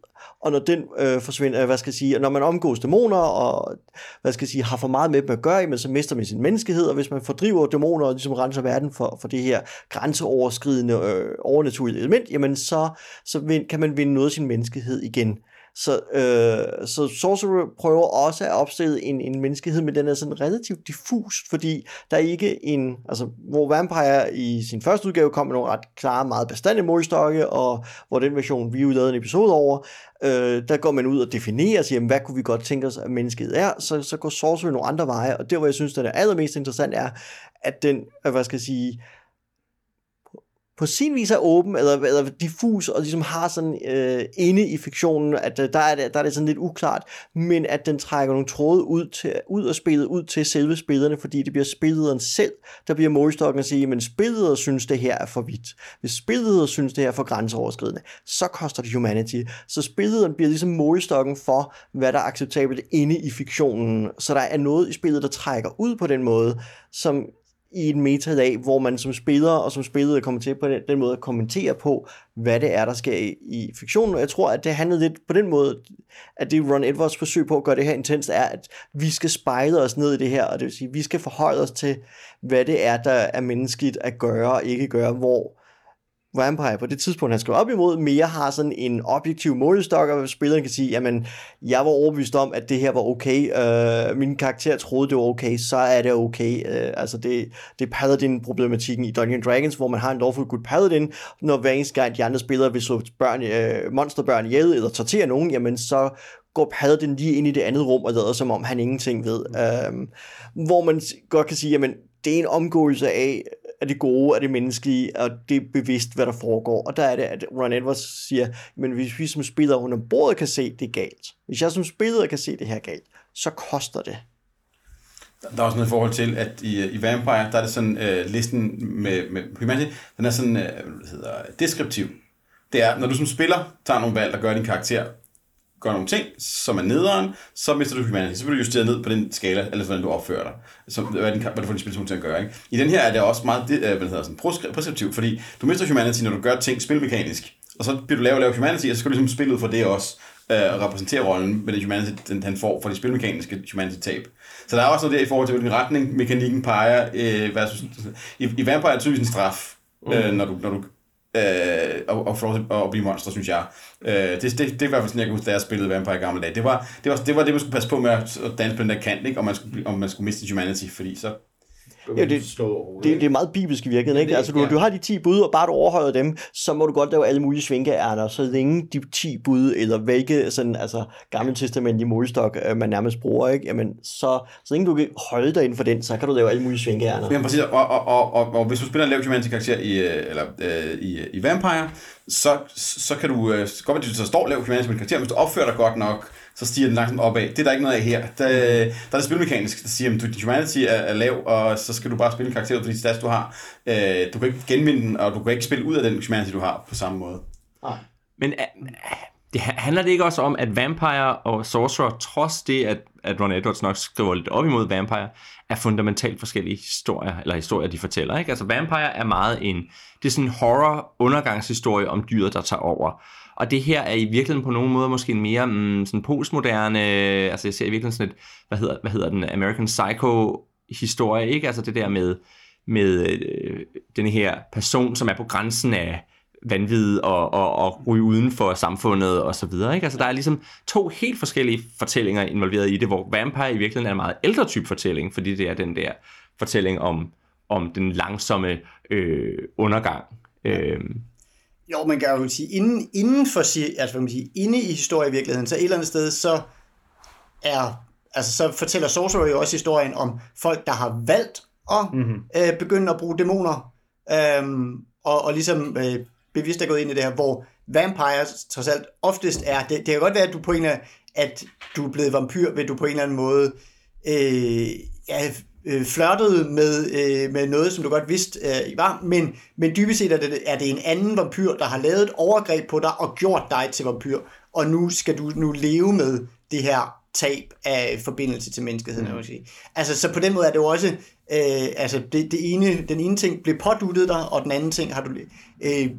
og når den øh, forsvinder, øh, hvad skal jeg sige, når man omgås dæmoner, og hvad skal jeg sige, har for meget med dem at gøre, men så mister man sin menneskehed, og hvis man fordriver dæmoner og ligesom renser verden for, for det her grænseoverskridende øh, overnaturlige element, jamen så, så kan man vinde noget af sin menneskehed igen. Så, øh, så Sorcerer prøver også at opstille en, en menneskehed, men den er sådan relativt diffus, fordi der er ikke en, altså hvor Vampire i sin første udgave kom med nogle ret klare, meget bestandte målstokke, og hvor den version, vi jo lavede en episode over, øh, der går man ud og definerer sig, hvad kunne vi godt tænke os, at mennesket er, så, så går Sorcerer nogle andre veje, og der hvor jeg synes, det er allermest interessant er, at den, øh, hvad skal jeg sige, på sin vis er åben, eller, eller diffus, og ligesom har sådan øh, inde i fiktionen, at øh, der, er det, der er det sådan lidt uklart, men at den trækker nogle tråde ud, til, ud af spillet, ud til selve spillerne, fordi det bliver spillederen selv, der bliver målstokken at sige, men spilleder synes, det her er for vidt. Hvis spilleder synes, det her er for grænseoverskridende, så koster det humanity. Så spillederen bliver ligesom målstokken for, hvad der er acceptabelt inde i fiktionen. Så der er noget i spillet, der trækker ud på den måde, som i en metadag, hvor man som spiller og som spillet kommer til på den, den måde at kommentere på, hvad det er, der sker i, i fiktionen. Og jeg tror, at det handlede lidt på den måde, at det Ron Edwards forsøg på at gøre det her intenst, er, at vi skal spejle os ned i det her, og det vil sige, at vi skal forholde os til, hvad det er, der er menneskeligt at gøre og ikke gøre, hvor Vampire på det tidspunkt, han skal op imod, mere har sådan en objektiv målestok, og spilleren kan sige, jamen, jeg var overbevist om, at det her var okay, uh, min karakter troede, det var okay, så er det okay. Uh, altså, det, det er Paladin-problematikken i Dungeons Dragons, hvor man har en lovfuld good Paladin, når hver eneste gang de andre spillere vil slå børn, uh, monsterbørn ihjel, eller tortere nogen, jamen, så går Paladin lige ind i det andet rum og lader som om han ingenting ved. Uh, hvor man godt kan sige, jamen, det er en omgåelse af, er det gode, er det menneskelige, og det er bevidst, hvad der foregår. Og der er det, at Ron Edwards siger, men hvis vi som spillere under bordet kan se, det er galt. Hvis jeg som spiller kan se, det her er galt, så koster det. Der er også noget i forhold til, at i, i Vampire, der er det sådan, uh, listen med, med humanity, den er sådan, uh, hvad hedder, deskriptiv. Det er, når du som spiller tager nogle valg, og gør din karakter gør nogle ting, som er nederen, så mister du humanity. Så bliver du justeret ned på den skala, eller hvordan du opfører dig. Så, hvad, den, hvad du får din spilperson til at gøre. Ikke? I den her er det også meget øh, hvad hedder, sådan, preskriptivt, fordi du mister humanity, når du gør ting spilmekanisk. Og så bliver du lavet og lave humanity, og så skal du ligesom spille ud fra det også, øh, og repræsentere rollen med det humanity, den, han får for de spilmekaniske humanity-tab. Så der er også noget der i forhold til, hvilken retning mekanikken peger. Øh, versus, i, I Vampire er det tydeligvis en straf, mm. øh, når, du, når du øh, og, og, og, og blive monster, synes jeg. Øh, det, det, det, er i hvert fald sådan, jeg kan huske, da jeg spillede Vampire i gamle dage. Det var det, var, det, var det man skulle passe på med at danse på den der kant, ikke? Om, man skulle, om man skulle miste humanity, fordi så Ja, det, det, det er meget bibelsk i virkeligheden, ikke? Altså, du, du har de 10 bud, og bare du overholder dem, så må du godt lave alle mulige svinkeærner, så længe de 10 bud, eller hvilke sådan, altså, gamle testament i målestok, øh, man nærmest bruger, ikke? Jamen, så, så længe du kan holde dig inden for den, så kan du lave alle mulige svinkeærner. Ja, præcis, og, og, og, og, og hvis du spiller en lav karakter i, øh, eller, øh, i, i Vampire, så, så kan du, øh, godt være, at du står lav karakter, hvis du opfører dig godt nok, så stiger den langsomt opad. Det er der ikke noget af her. Der, der er det spilmekanisk, der siger, at din humanity er, er lav, og så skal du bare spille en karakter ud for de stats, du har. Øh, du kan ikke genvinde den, og du kan ikke spille ud af den humanity, du har på samme måde. Ah. Men uh, det handler det ikke også om, at Vampire og Sorcerer, trods det, at, at Ron Edwards nok skriver lidt op imod Vampire, er fundamentalt forskellige historier, eller historier, de fortæller. Ikke? Altså Vampire er meget en, det er sådan en horror undergangshistorie om dyret, der tager over. Og det her er i virkeligheden på nogle måder måske en mere mm, sådan postmoderne, altså jeg ser i virkeligheden sådan et, hvad hedder, hvad hedder den, American Psycho historie, ikke? Altså det der med, med øh, den her person, som er på grænsen af vanvid og, og, og ryge uden for samfundet og så videre. Ikke? Altså, der er ligesom to helt forskellige fortællinger involveret i det, hvor Vampire i virkeligheden er en meget ældre type fortælling, fordi det er den der fortælling om, om den langsomme øh, undergang. Øh, Jo, man kan jo sige, inden, inden for, altså, hvad man sige, inde i historievirkeligheden, så et eller andet sted, så er, altså så fortæller Sorcerer jo også historien om folk, der har valgt at mm-hmm. øh, begynde at bruge dæmoner, øhm, og, og ligesom øh, bevidst er gået ind i det her, hvor vampires trods alt oftest er, det, det kan godt være, at du på en af, at du er blevet vampyr, ved du på en eller anden måde øh, ja, øh, flørtede med, øh, med noget, som du godt vidste øh, var, men, men dybest set er det, er det en anden vampyr, der har lavet et overgreb på dig og gjort dig til vampyr, og nu skal du nu leve med det her tab af forbindelse til menneskeheden, mm. sige. Altså, så på den måde er det jo også, øh, altså, det, det ene, den ene ting blev påduttet dig, og den anden ting har du, øh,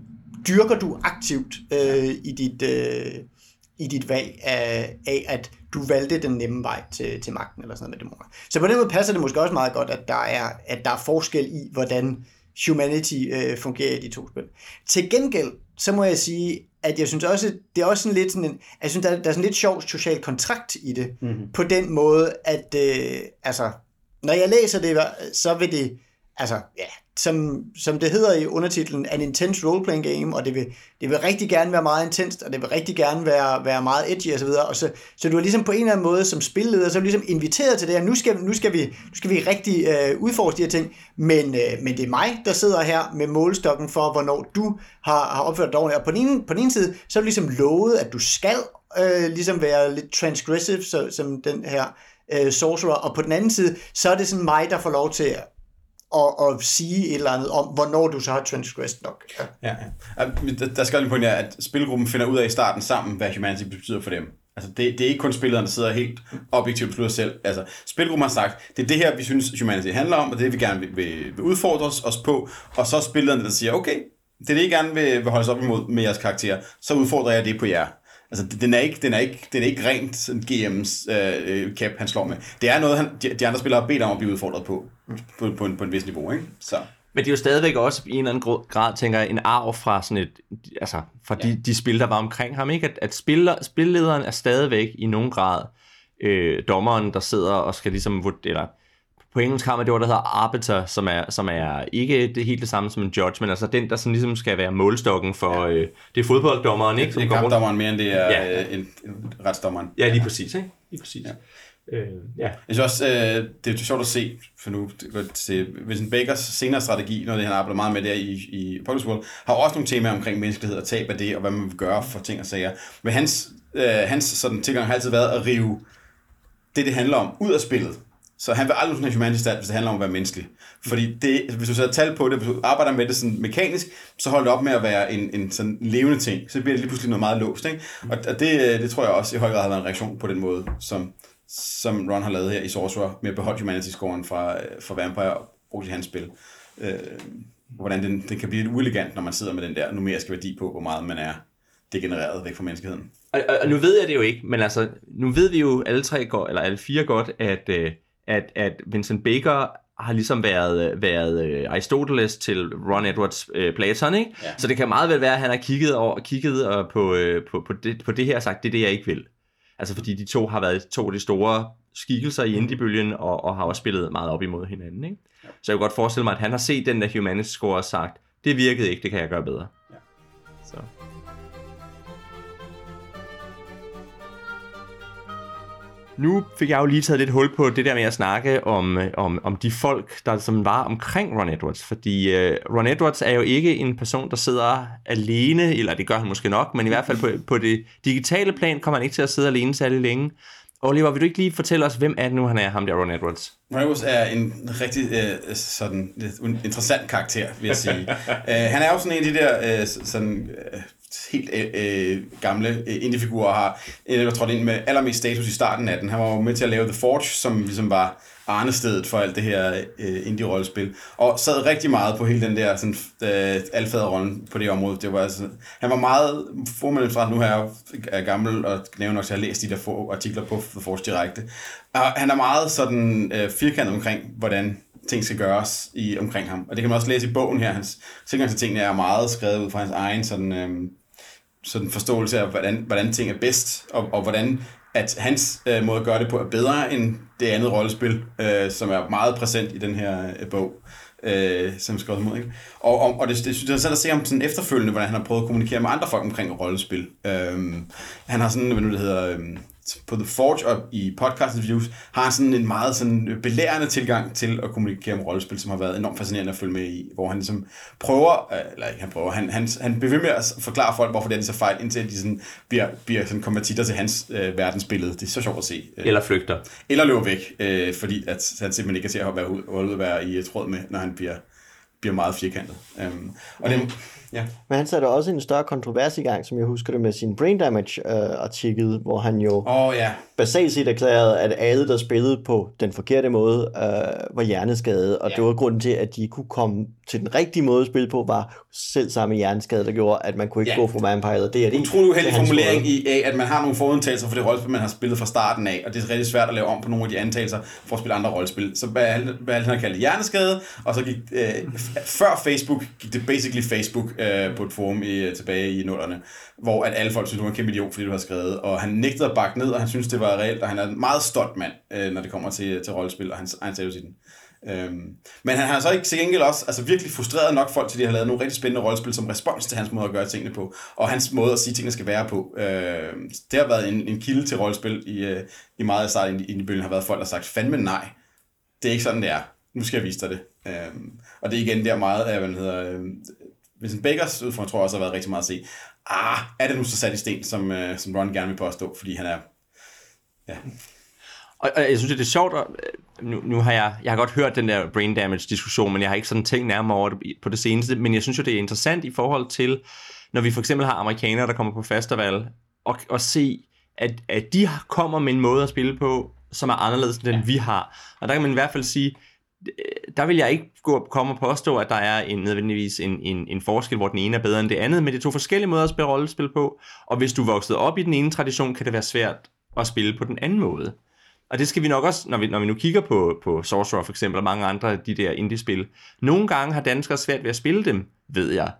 dyrker du aktivt øh, i dit, øh, i dit valg af, af, at du valgte den nemme vej til, til magten, eller sådan noget med dæmoner. Så på den måde passer det måske også meget godt, at der er, at der er forskel i, hvordan humanity øh, fungerer i de to spil. Til gengæld, så må jeg sige, at jeg synes også, det er også sådan lidt sådan en, jeg synes, der, er- der er sådan lidt sjov social kontrakt i det, mm-hmm. på den måde, at øh, altså, når jeg læser det, så vil det, altså, ja, som, som det hedder i undertitlen, an intense role-playing game, og det vil, det vil rigtig gerne være meget intenst, og det vil rigtig gerne være, være meget edgy og så videre, og så, så du er ligesom på en eller anden måde som spilleder, så er du ligesom inviteret til det her, nu skal, nu skal vi, nu skal vi rigtig øh, udforske de her ting, men, øh, men det er mig, der sidder her med målestokken for, hvornår du har, har opført dig ordentligt, og på den, ene, på den ene side, så er du ligesom lovet, at du skal øh, ligesom være lidt transgressive, så, som den her øh, sorcerer, og på den anden side, så er det sådan mig, der får lov til at, at, at sige et eller andet om, hvornår du så har transgressed nok. Ja. Ja, ja. Der- skal lige pointere, at spilgruppen finder ud af i starten sammen, hvad humanity betyder for dem. Altså, det, det er ikke kun spillerne, der sidder helt objektivt og beslutter selv. Altså, spilgruppen har sagt, det er det her, vi synes, humanity handler om, og det er det, vi gerne vil, vil, vil udfordre os, på. Og så er spillerne, der siger, okay, det er det, I gerne vil, vil holde sig op imod med jeres karakter, så udfordrer jeg det på jer. Altså, den er ikke, den er ikke, den er ikke rent sådan GM's øh, cap, han slår med. Det er noget, han, de, de andre spillere har bedt om at blive udfordret på, på, på, en, på en vis niveau, ikke? Så. Men det er jo stadigvæk også i en eller anden grad, tænker jeg, en arv fra sådan et, altså fra de, de spil, der var omkring ham, ikke? At, at spiller, spillederen er stadigvæk i nogen grad øh, dommeren, der sidder og skal ligesom, eller på engelsk har man det ord, der hedder arbiter, som er, som er ikke det helt det samme som en judge, men altså den, der sådan ligesom skal være målstokken for, øh, det er fodbolddommeren, ikke? Det er kampdommeren mere, end det er Ja. ja. en, en retsdommeren. Ja, lige præcis, ikke? Lige præcis. Ja. Øh, ja. Jeg synes også, øh, det er sjovt at se, for nu til Vincent Bakers senere strategi, noget af det, han arbejder meget med der i, i Apocalypse World, har også nogle temaer omkring menneskelighed og tab af det, og hvad man vil gøre for ting og sager. Men hans, øh, hans sådan, tilgang har altid været at rive det, det handler om, ud af spillet. Så han vil aldrig sådan have humanity stat, hvis det handler om at være menneskelig. Fordi det, hvis du sætter tal på det, hvis du arbejder med det sådan mekanisk, så holder det op med at være en, en sådan levende ting. Så bliver det lige pludselig noget meget låst. Ikke? Og, og det, øh, det tror jeg også i høj grad har været en reaktion på den måde, som, som Ron har lavet her i Sorcerer, med at beholde humanity-scoren fra, øh, fra Vampire og bruge til hans spil. Øh, hvordan den, den kan blive lidt uelegant, når man sidder med den der numeriske værdi på, hvor meget man er degenereret væk fra menneskeheden. Og, og, og nu ved jeg det jo ikke, men altså, nu ved vi jo alle tre godt, eller alle fire godt, at, øh, at, at Vincent Baker har ligesom været, været øh, Aristoteles til Ron Edwards øh, Platon, ikke? Ja. Så det kan meget vel være, at han har kigget, over, kigget øh, på, øh, på, på, det, på det her og sagt, det er det, jeg ikke vil. Altså fordi de to har været to af de store skikkelser i indiebølgen, og, og har også spillet meget op imod hinanden, ikke? Så jeg kan godt forestille mig, at han har set den der humanity score og sagt, det virkede ikke, det kan jeg gøre bedre. Ja. Så. Nu fik jeg jo lige taget lidt hul på det der med at snakke om, øh, om, om de folk, der som var omkring Ron Edwards. Fordi uh, Ron Edwards er jo ikke en person, der sidder alene, eller det gør han måske nok, men i hvert fald på, på det digitale plan kommer han ikke til at sidde alene særlig længe. Oliver, vil du ikke lige fortælle os, hvem er det nu, han er, ham der Ron Edwards? Ron Edwards er en rigtig øh, sådan, interessant karakter, vil jeg sige. uh, han er jo sådan en af de der øh, sådan, øh, helt øh, øh, gamle øh, indiefigurer, har øh, trådt ind med allermest status i starten af den. Han var jo med til at lave The Forge, som ligesom var arnestedet for alt det her øh, indie-rollespil. Og sad rigtig meget på hele den der sådan, øh, alfaderrollen på det område. Det var altså, han var meget, formelt fra nu her er gammel og nævner også, til at have læst de der få artikler på The Forge direkte. Og han er meget sådan øh, firkantet omkring, hvordan ting skal gøres i, omkring ham. Og det kan man også læse i bogen her. Hans tilgang til tingene er meget skrevet ud fra hans egen sådan, øh, sådan forståelse af, hvordan, hvordan ting er bedst, og, og hvordan at hans øh, måde at gøre det på er bedre end det andet rollespil, øh, som er meget præsent i den her øh, bog, øh, som er skrevet mod. Ikke? Og, og, og det, det synes jeg selv at se om sådan efterfølgende, hvordan han har prøvet at kommunikere med andre folk omkring rollespil. Øh, han har sådan, hvad nu det hedder... Øh, på The Forge og i podcast interviews, har han sådan en meget sådan belærende tilgang til at kommunikere om rollespil, som har været enormt fascinerende at følge med i, hvor han ligesom prøver, øh, eller ikke han prøver, han, han, han bliver ved med at forklare folk, hvorfor det er så fejl, indtil de sådan bliver, bliver sådan konvertitter til hans øh, verdensbillede. Det er så sjovt at se. Øh, eller flygter. Eller løber væk, øh, fordi at han simpelthen ikke kan til at være ud, at være i tråd med, når han bliver, bliver meget firkantet. Um, og det, Ja. Men han satte også en større kontrovers i gang, som jeg husker det med sin Brain Damage-artikel, øh, hvor han jo oh, ja. basalt set erklærede, at alle, der spillede på den forkerte måde, øh, var hjerneskade, og ja. det var grunden til, at de kunne komme til den rigtige måde at spille på, var selv samme hjerneskade, der gjorde, at man kunne ikke ja. gå fra Vampire eller D&D. Utrolig uheldig formulering i, af, at man har nogle forudtagelser for det rollespil, man har spillet fra starten af, og det er rigtig svært at lave om på nogle af de antagelser for at spille andre rollespil. Så hvad, hvad han har kaldt hjerneskade, og så gik, øh, før Facebook, gik det basically Facebook øh, på et forum i, øh, tilbage i nullerne, hvor at alle folk synes, du var en kæmpe idiot, fordi du har skrevet, og han nægtede at bakke ned, og han synes, det var reelt, og han er en meget stolt mand, øh, når det kommer til, øh, til rollespil, og han, han sagde jo i den. Øhm, men han har så ikke til gengæld også altså virkelig frustreret nok folk til, at de har lavet nogle rigtig spændende rollespil som respons til hans måde at gøre tingene på, og hans måde at sige, at tingene skal være på. Øh, det har været en, en kilde til rollespil i, øh, i meget af starten i, i bølgen, har været folk, der har sagt, fandme nej, det er ikke sådan, det er. Nu skal jeg vise dig det. Øhm, og det er igen der meget af, hvad hedder, øh, Vincent Bakers udfordring tror jeg også har været rigtig meget at se. Ah, er det nu så sat i sten, som, øh, som Ron gerne vil påstå, fordi han er... Ja. Og, og jeg synes, det er sjovt, at, nu, nu har jeg, jeg har godt hørt den der brain damage diskussion, men jeg har ikke sådan tænkt nærmere over det på det seneste, men jeg synes jo, det er interessant i forhold til, når vi for eksempel har amerikanere, der kommer på festival, og, og se, at, at de kommer med en måde at spille på, som er anderledes end den ja. vi har. Og der kan man i hvert fald sige, Øh, der vil jeg ikke gå, komme og påstå, at der er en, nødvendigvis en, en, en forskel, hvor den ene er bedre end det andet, men det er to forskellige måder at spille rollespil på, og hvis du voksede op i den ene tradition, kan det være svært at spille på den anden måde. Og det skal vi nok også, når vi, når vi nu kigger på, på Sorcerer for eksempel, og mange andre af de der indie-spil. Nogle gange har danskere svært ved at spille dem, ved jeg.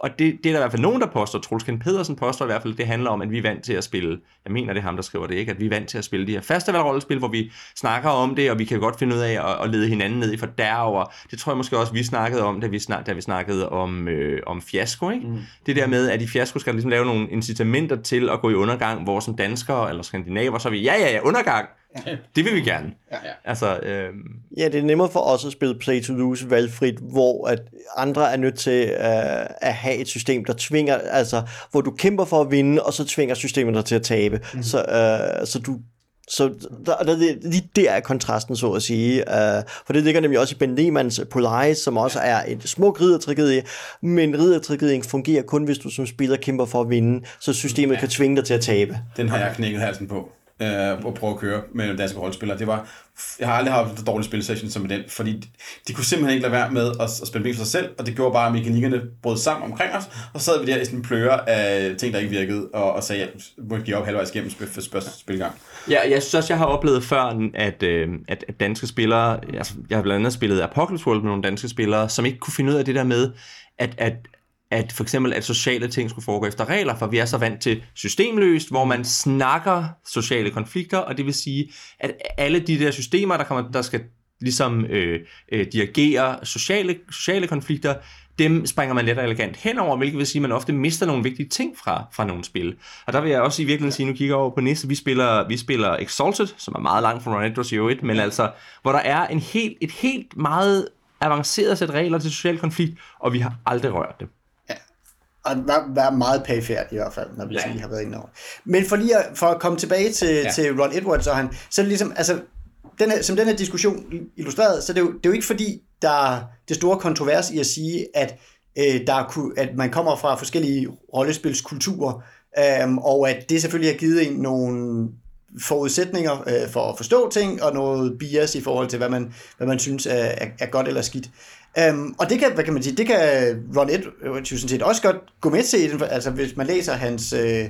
Og det, det er der i hvert fald nogen, der påstår. Troels Ken Pedersen påstår i hvert fald, at det handler om, at vi er vant til at spille, jeg mener det er ham, der skriver det, ikke? at vi er vant til at spille de her festivalrollespil, hvor vi snakker om det, og vi kan godt finde ud af at, at lede hinanden ned i for derover. Det tror jeg måske også, vi snakkede om, da vi, snak, da vi snakkede om, øh, om fiasko. Ikke? Mm. Det der med, at i fiasko skal ligesom lave nogle incitamenter til at gå i undergang, hvor som danskere eller skandinaver, så er vi, ja, ja, ja, undergang. Ja. Det vil vi gerne. Ja. Altså, øh... ja, det er nemmere for os at spille Play to Lose valgfrit, hvor at andre er nødt til uh, at have et system, der tvinger, altså, hvor du kæmper for at vinde, og så tvinger systemet dig til at tabe. Mm. Så, uh, så du så der, der, lige der er kontrasten, så at sige. Uh, for det ligger nemlig også i Ben Lehmanns Polaris, som også er et smuk riddertragedie, men riddertragedien fungerer kun, hvis du som spiller kæmper for at vinde, så systemet ja. kan tvinge dig til at tabe. Den har jeg knækket halsen på øh, og prøve at køre med danske holdspillere. Det var, jeg har aldrig haft en dårlig spilsession som den, fordi de, de kunne simpelthen ikke lade være med at, at spille for sig selv, og det gjorde bare, at mekanikkerne brød sammen omkring os, og så sad vi der i sådan en pløre af ting, der ikke virkede, og, og sagde, at jeg må give op halvvejs igennem spil, for spil, spilgang. Ja, jeg synes også, jeg har oplevet før, at, øh, at, at danske spillere, altså, jeg har blandt andet spillet Apocalypse World med nogle danske spillere, som ikke kunne finde ud af det der med, at, at at for eksempel at sociale ting skulle foregå efter regler, for vi er så vant til systemløst, hvor man snakker sociale konflikter, og det vil sige, at alle de der systemer, der, kommer, der skal ligesom øh, øh, dirigere sociale, sociale konflikter, dem springer man let og elegant henover, hvilket vil sige, at man ofte mister nogle vigtige ting fra, fra nogle spil. Og der vil jeg også i virkeligheden sige, nu kigger over på næste, vi spiller, vi spiller Exalted, som er meget langt fra Run Edwards i øvrigt, men altså, hvor der er en helt, et helt meget avanceret sæt regler til social konflikt, og vi har aldrig rørt det og være meget pæfærd i hvert fald, når vi ja. lige har været inde over. Men for lige at, for at komme tilbage til, ja. til Ron Edwards og han, så er det ligesom, altså, den her, som den her diskussion illustreret, så det er, jo, det er jo ikke fordi, der er det store kontrovers i at sige, at, øh, der er, at man kommer fra forskellige rollespilskulturer, øh, og at det selvfølgelig har givet en nogle forudsætninger øh, for at forstå ting, og noget bias i forhold til, hvad man, hvad man synes er, er, er godt eller skidt. Um, og det kan, hvad kan man sige, det kan Ron Edwards jo sådan set også godt gå med til, altså hvis man læser hans øh,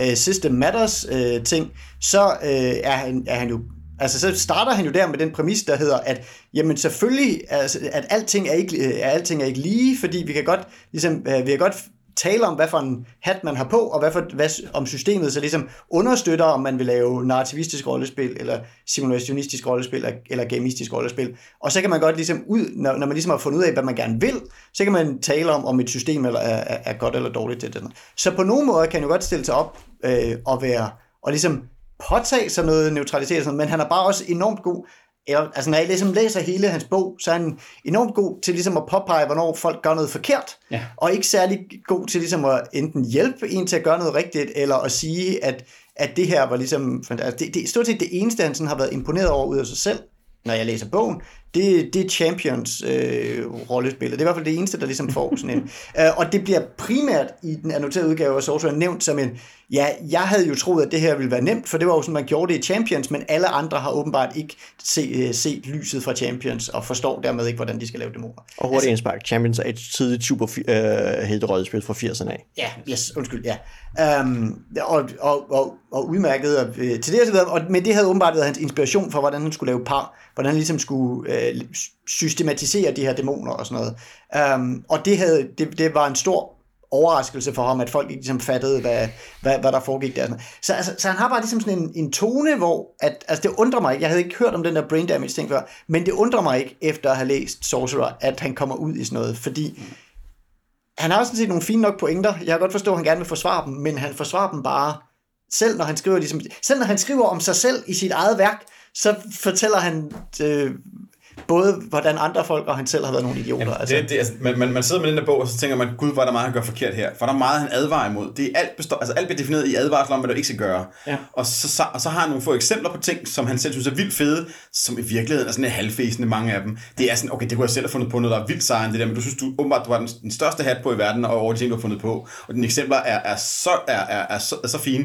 øh, System Matters øh, ting, så øh, er, han, er han jo Altså, så starter han jo der med den præmis, der hedder, at jamen selvfølgelig, altså, at alting er, ikke, øh, er alting er ikke lige, fordi vi kan godt, ligesom, øh, vi kan godt tale om, hvad for en hat man har på, og hvad, for, hvad om systemet så ligesom understøtter, om man vil lave narrativistisk rollespil, eller simulationistisk rollespil, eller, eller gamistisk rollespil. Og så kan man godt ligesom ud, når, når man ligesom har fundet ud af, hvad man gerne vil, så kan man tale om, om et system eller er, er, er godt eller dårligt til det. Så på nogen måde kan jo godt stille sig op øh, og være, og ligesom påtage sig noget neutralitet, men han er bare også enormt god altså når jeg ligesom læser hele hans bog, så er han enormt god til ligesom at påpege, hvornår folk gør noget forkert, ja. og ikke særlig god til ligesom at enten hjælpe en til at gøre noget rigtigt, eller at sige, at, at det her var ligesom, altså det, det er stort set det eneste, han sådan har været imponeret over ud af sig selv, når jeg læser bogen, det, det er Champions øh, rollespil. Det er i hvert fald det eneste, der ligesom får sådan en. uh, og det bliver primært i den annoterede udgave af Sorcerer nævnt som en, ja, jeg havde jo troet, at det her ville være nemt, for det var jo sådan, man gjorde det i Champions, men alle andre har åbenbart ikke se, uh, set lyset fra Champions, og forstår dermed ikke, hvordan de skal lave dæmoner. Og hurtigt altså, indspark. Champions er et tidligt super uh, rollespil fra 80'erne af. Ja, yes, undskyld, ja. Um, og, og, og, og udmærket og, uh, til det, og, men det havde åbenbart været hans inspiration for, hvordan han skulle lave par, hvordan han ligesom skulle uh, systematisere de her dæmoner og sådan noget. Um, og det, havde, det, det var en stor overraskelse for ham, at folk ikke ligesom fattede, hvad, hvad, hvad der foregik der. Så, altså, så han har bare ligesom sådan en, en tone, hvor, at, altså det undrer mig ikke, jeg havde ikke hørt om den der brain damage ting før, men det undrer mig ikke, efter at have læst Sorcerer, at han kommer ud i sådan noget, fordi han har sådan set nogle fine nok pointer, jeg kan godt forstå, at han gerne vil forsvare dem, men han forsvarer dem bare, selv når han skriver, ligesom, selv når han skriver om sig selv i sit eget værk, så fortæller han øh, både hvordan andre folk og han selv har været nogle idioter. Jamen, altså. Det, det, altså, man, man, man sidder med den der bog, og så tænker man, gud, hvor er der meget, han gør forkert her. For der er meget, han advarer imod. Det er alt, består, altså, alt bliver defineret i advarsel om, hvad du ikke skal gøre. Ja. Og, så, så, og så har han nogle få eksempler på ting, som han selv synes er vildt fede, som i virkeligheden er sådan halvfæsende, mange af dem. Det er sådan, okay, det kunne jeg selv have fundet på noget, der er vildt sejere det der, men du synes, du åbenbart, du har den, den største hat på i verden, og over de ting, du har fundet på. Og dine eksempler er, er, så, er, er, er, så, er så fine.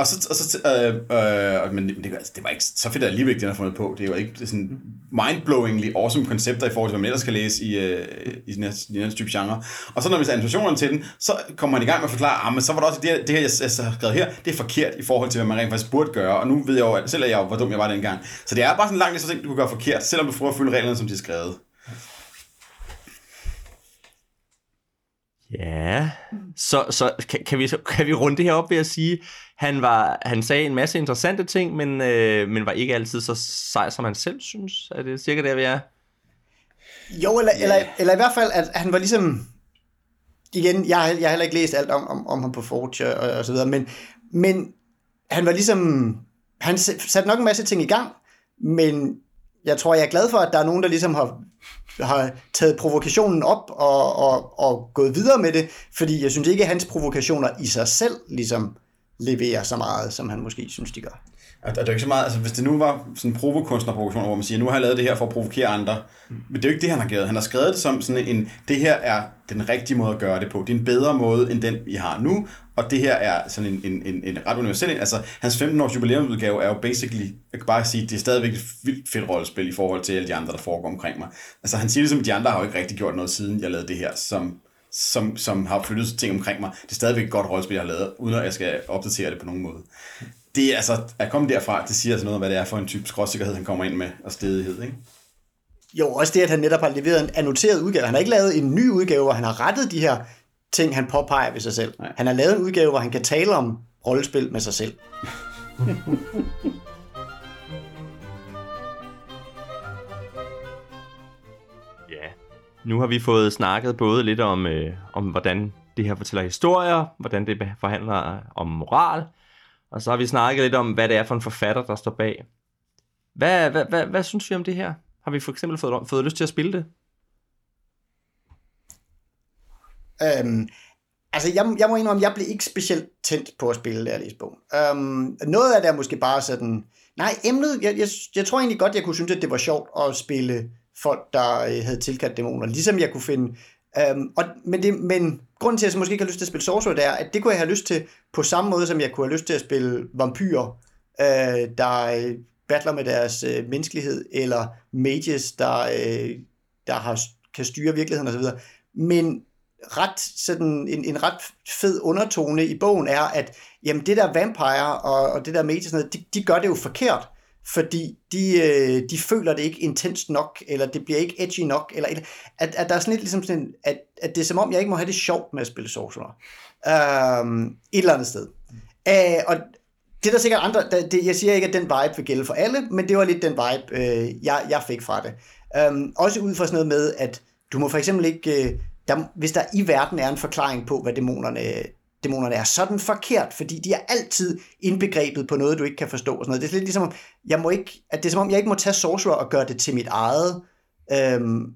Og så, og så øh, øh, men det, altså, det var ikke så fedt alligevel, det han har fundet på. Det var ikke sådan mindblowingly awesome koncepter i forhold til, hvad man ellers skal læse i, øh, i den, her, i den her type genre. Og så når vi ser animationerne til den, så kommer man i gang med at forklare, ah, men så var det også det, det her, jeg, jeg har skrevet her, det er forkert i forhold til, hvad man rent faktisk burde gøre. Og nu ved jeg jo, at selv er jeg jo, hvor dum jeg var dengang. Så det er bare sådan langt så ting, du kan gøre forkert, selvom du prøver at følge reglerne, som de er skrevet. Ja, så, så kan, kan, vi, kan vi runde det her op ved at sige, han, var, han sagde en masse interessante ting, men, øh, men var ikke altid så sej, som han selv synes. Er det cirka der, vi er? Jo, eller, yeah. eller, eller i hvert fald, at han var ligesom... Igen, jeg, har, jeg har heller ikke læst alt om, om, om ham på Forge og, og så videre, men, men han var ligesom... Han satte nok en masse ting i gang, men jeg tror, jeg er glad for, at der er nogen, der ligesom har, har taget provokationen op og, og, og gået videre med det, fordi jeg synes ikke, at hans provokationer i sig selv ligesom leverer så meget, som han måske synes, de gør. Og det er ikke så meget, altså hvis det nu var sådan en provokunstnerprovokation, hvor man siger, nu har jeg lavet det her for at provokere andre, mm. men det er jo ikke det, han har gjort. Han har skrevet det som sådan en, det her er den rigtige måde at gøre det på. Det er en bedre måde, end den, vi har nu, og det her er sådan en, en, en, en ret universel, altså hans 15-års jubilæumsudgave er jo basically, jeg kan bare sige, det er stadigvæk et vildt fedt rollespil i forhold til alle de andre, der foregår omkring mig. Altså han siger ligesom, at de andre har jo ikke rigtig gjort noget, siden jeg lavede det her, som som, som har flyttet ting omkring mig. Det er stadigvæk et godt rollespil, jeg har lavet, uden at jeg skal opdatere det på nogen måde. Det er altså, at komme derfra, det siger altså noget om, hvad det er for en type skråsikkerhed, han kommer ind med, og stedighed, ikke? Jo, også det, at han netop har leveret en annoteret udgave. Han har ikke lavet en ny udgave, hvor han har rettet de her ting, han påpeger ved sig selv. Nej. Han har lavet en udgave, hvor han kan tale om rollespil med sig selv. Nu har vi fået snakket både lidt om, øh, om hvordan det her fortæller historier, hvordan det forhandler om moral, og så har vi snakket lidt om, hvad det er for en forfatter, der står bag. Hvad, hvad, hvad, hvad synes vi om det her? Har vi for eksempel fået, fået lyst til at spille det? Øhm, altså, jeg, jeg må indrømme, jeg blev ikke specielt tændt på at spille det, her bog. Øhm, noget af det er måske bare sådan... Nej, emnet... Jeg, jeg, jeg tror egentlig godt, jeg kunne synes, at det var sjovt at spille folk, der øh, havde tilkaldt dæmoner. Ligesom jeg kunne finde... Øhm, og, men, det, men grunden til, at jeg måske ikke har lyst til at spille Sorcerer, det er, at det kunne jeg have lyst til på samme måde, som jeg kunne have lyst til at spille vampyrer, øh, der øh, battler med deres øh, menneskelighed, eller mages, der, øh, der har, kan styre virkeligheden osv. Men ret sådan en, en ret fed undertone i bogen er, at jamen det der vampire og, og det der medie, sådan noget, de, de gør det jo forkert. fordi de, øh, de føler det ikke intenst nok, eller det bliver ikke edgy nok, eller at, at der er sådan lidt ligesom sådan, at, at det er som om, jeg ikke må have det sjovt med at spille Sorcerer. Um, et eller andet sted. Uh, og det er der sikkert andre, der, det, jeg siger ikke, at den vibe vil gælde for alle, men det var lidt den vibe, øh, jeg, jeg fik fra det. Um, også ud fra sådan noget med, at du må for eksempel ikke, øh, der, hvis der i verden er en forklaring på, hvad dæmonerne, dæmonerne er, så er den forkert, fordi de er altid indbegrebet på noget, du ikke kan forstå. Og sådan noget. Det er lidt ligesom, jeg må ikke, at det er som om, jeg ikke må tage Sorcerer og gøre det til mit eget. Øhm,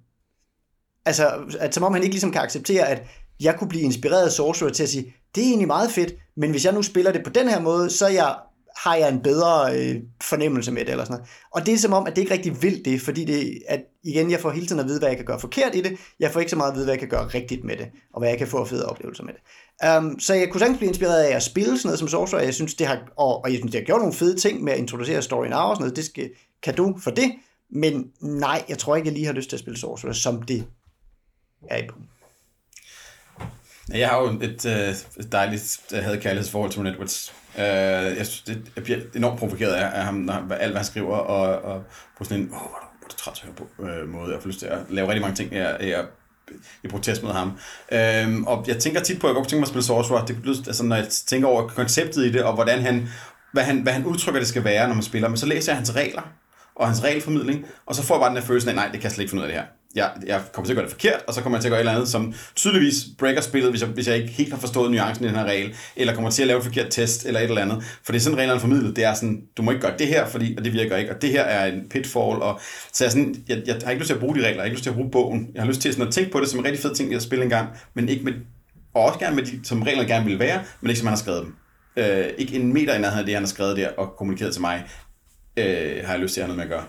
altså, at som om han ikke ligesom kan acceptere, at jeg kunne blive inspireret af Sorcerer til at sige, det er egentlig meget fedt, men hvis jeg nu spiller det på den her måde, så er jeg har jeg en bedre øh, fornemmelse med det, eller sådan noget. Og det er som om, at det ikke rigtig vil det, fordi det, at igen, jeg får hele tiden at vide, hvad jeg kan gøre forkert i det, jeg får ikke så meget at vide, hvad jeg kan gøre rigtigt med det, og hvad jeg kan få af fede oplevelser med det. Um, så jeg kunne sagtens blive inspireret af at spille sådan noget som Sorcerer, og jeg synes, det har, og, og jeg synes, det har gjort nogle fede ting med at introducere Story Now og sådan noget, det skal kan du for det, men nej, jeg tror ikke, jeg lige har lyst til at spille Sorcerer, som det er i punkt. Jeg har jo et, øh, et dejligt øh, havde kærlighedsforhold til Edwards. Uh, jeg synes, det, jeg bliver enormt provokeret af, af ham, når, alt hvad han skriver, og, og på sådan en, åh, hvor er du træt at høre på øh, måde. Jeg får lyst til at lave rigtig mange ting, jeg, jeg i protest mod ham. Øhm, og jeg tænker tit på, at jeg godt tænker mig at spille Sorcerer. Det bliver, altså, når jeg tænker over konceptet i det, og hvordan han, hvad han, hvad han udtrykker, det skal være, når man spiller. Men så læser jeg hans regler, og hans regelformidling, og så får jeg bare den der følelse af, nej, det kan jeg slet ikke finde ud af det her jeg, jeg kommer til at gøre det forkert, og så kommer jeg til at gøre et eller andet, som tydeligvis breaker spillet, hvis jeg, hvis jeg ikke helt har forstået nuancen i den her regel, eller kommer til at lave et forkert test, eller et eller andet. For det er sådan, reglerne formidlet. Det er sådan, du må ikke gøre det her, fordi, og det virker ikke, og det her er en pitfall, og så jeg, sådan, jeg, jeg har ikke lyst til at bruge de regler, jeg har ikke lyst til at bruge bogen. Jeg har lyst til sådan at tænke på det som en rigtig fed ting, at spille en gang, men ikke med, og også gerne med de, som reglerne gerne vil være, men ikke som han har skrevet dem. Øh, ikke en meter i nærheden af det, han har skrevet der og kommunikeret til mig, øh, har jeg lyst til at have noget med at gøre.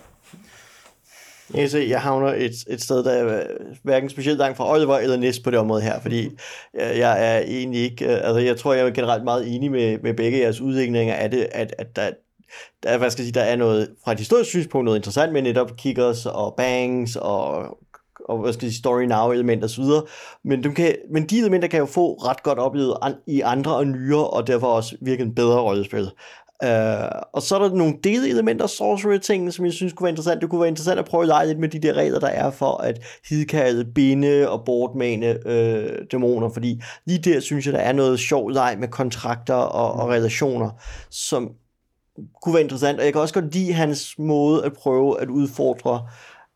Jeg kan se, jeg havner et, et sted, der er hverken specielt langt fra Oliver eller Næst på det område her, fordi jeg er egentlig ikke, øh, altså jeg tror, jeg er generelt meget enig med, med begge jeres udlægninger af det, at, at der, der, hvad skal jeg sige, der er noget, fra et historisk synspunkt, noget interessant med netop kickers og bangs og og hvad skal jeg sige, story now elementer osv. Men, de kan, men de elementer kan jo få ret godt oplevet an, i andre og nyere, og derfor også virke en bedre rollespil. Uh, og så er der nogle delelementer, sorcery ting, som jeg synes kunne være interessant. Det kunne være interessant at prøve at lege lidt med de der regler, der er for at hidkalde, binde og bortmane uh, dæmoner, fordi lige der synes jeg, der er noget sjov leg med kontrakter og, og relationer, som kunne være interessant, og jeg kan også godt lide hans måde at prøve at udfordre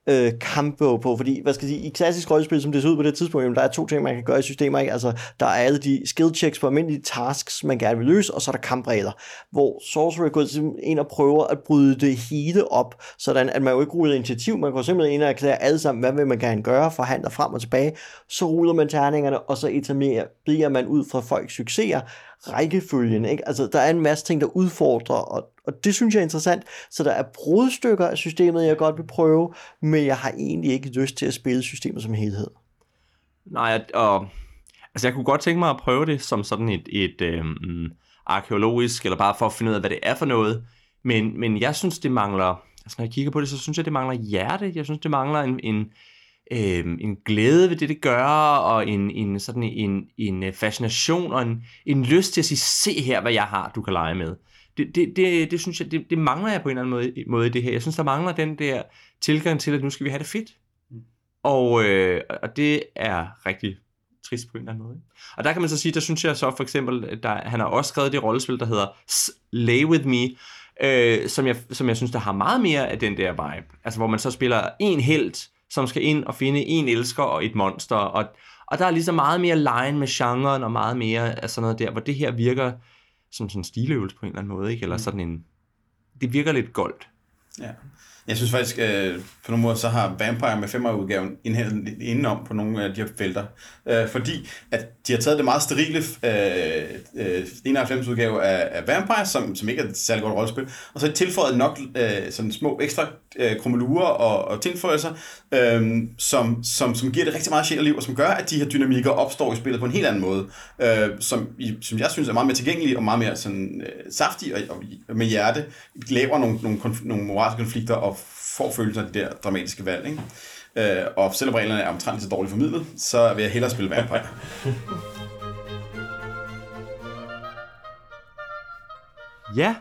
øh, kampbog på, fordi, hvad skal jeg sige, i klassisk rollespil, som det ser ud på det tidspunkt, jamen, der er to ting, man kan gøre i systemer, ikke? Altså, der er alle de skill checks på almindelige tasks, man gerne vil løse, og så er der kampregler, hvor Sorcerer går ind og prøver at bryde det hele op, sådan at man jo ikke ruller initiativ, man går simpelthen ind og erklære alle sammen, hvad vil man gerne gøre, forhandler frem og tilbage, så ruller man terningerne, og så etablerer man ud fra folks succeser, rækkefølgen. Ikke? Altså, der er en masse ting, der udfordrer, og, og det synes jeg er interessant. Så der er brudstykker af systemet, jeg godt vil prøve, men jeg har egentlig ikke lyst til at spille systemet som helhed. Nej, og altså jeg kunne godt tænke mig at prøve det som sådan et, et øhm, arkeologisk, eller bare for at finde ud af, hvad det er for noget. Men, men jeg synes, det mangler, altså når jeg kigger på det, så synes jeg, det mangler hjerte. Jeg synes, det mangler en, en, øh, en glæde ved det, det gør, og en, en, sådan en, en øh, fascination og en, en lyst til at sige, se her, hvad jeg har, du kan lege med. Det, det, det, det synes jeg, det, det mangler jeg på en eller anden måde, måde i det her. Jeg synes, der mangler den der tilgang til, at nu skal vi have det fedt. Mm. Og, øh, og det er rigtig trist på en eller anden måde. Og der kan man så sige, der synes jeg så for eksempel, der, han har også skrevet det rollespil, der hedder Lay With Me, øh, som, jeg, som jeg synes, der har meget mere af den der vibe. Altså hvor man så spiller en helt, som skal ind og finde en elsker og et monster, og, og der er ligesom meget mere line med genren, og meget mere af sådan noget der, hvor det her virker som sådan en stiløvelse på en eller anden måde, ikke? eller mm. sådan en, det virker lidt goldt. Ja. Jeg synes faktisk, øh, på nogle måder, så har Vampire med 5 udgaven indhældet indenom på nogle af de her felter. Øh, fordi at de har taget det meget sterile øh, øh, 91 udgave af, af Vampire, som, som ikke er et særligt godt rollespil, og så har de tilføjet nok øh, sådan små ekstra øh, krummelurer og, og tilføjelser, øh, som, som, som giver det rigtig meget sjæl og liv, og som gør, at de her dynamikker opstår i spillet på en helt anden måde, øh, som, som jeg synes er meget mere tilgængelig og meget mere sådan, øh, saftig og, og med hjerte, laver nogle, nogle, konf- nogle moral interessekonflikter og får følelsen af de der dramatiske valg. Ikke? Øh, og selvom reglerne er omtrent så dårligt formidlet, så vil jeg hellere spille Vampire. ja,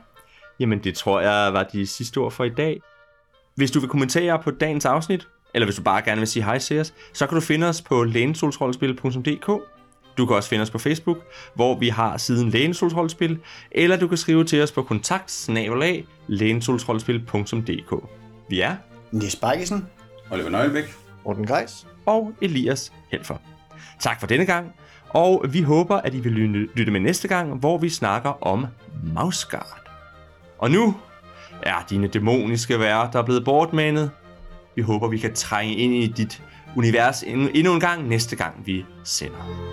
Jamen, det tror jeg var de sidste ord for i dag. Hvis du vil kommentere på dagens afsnit, eller hvis du bare gerne vil sige hej til os, så kan du finde os på lænesolsrollespil.dk. Du kan også finde os på Facebook, hvor vi har siden Lænesolsrollespil, eller du kan skrive til os på kontakt Vi er Nis Bakkesen. Oliver Nøglebæk. Morten Greis. og Elias Helfer. Tak for denne gang, og vi håber, at I vil lytte- med næste gang, hvor vi snakker om Mausgard. Og nu er dine dæmoniske værter blevet bortmanet. Vi håber, vi kan trænge ind i dit univers endnu endnu en gang næste gang, vi sender.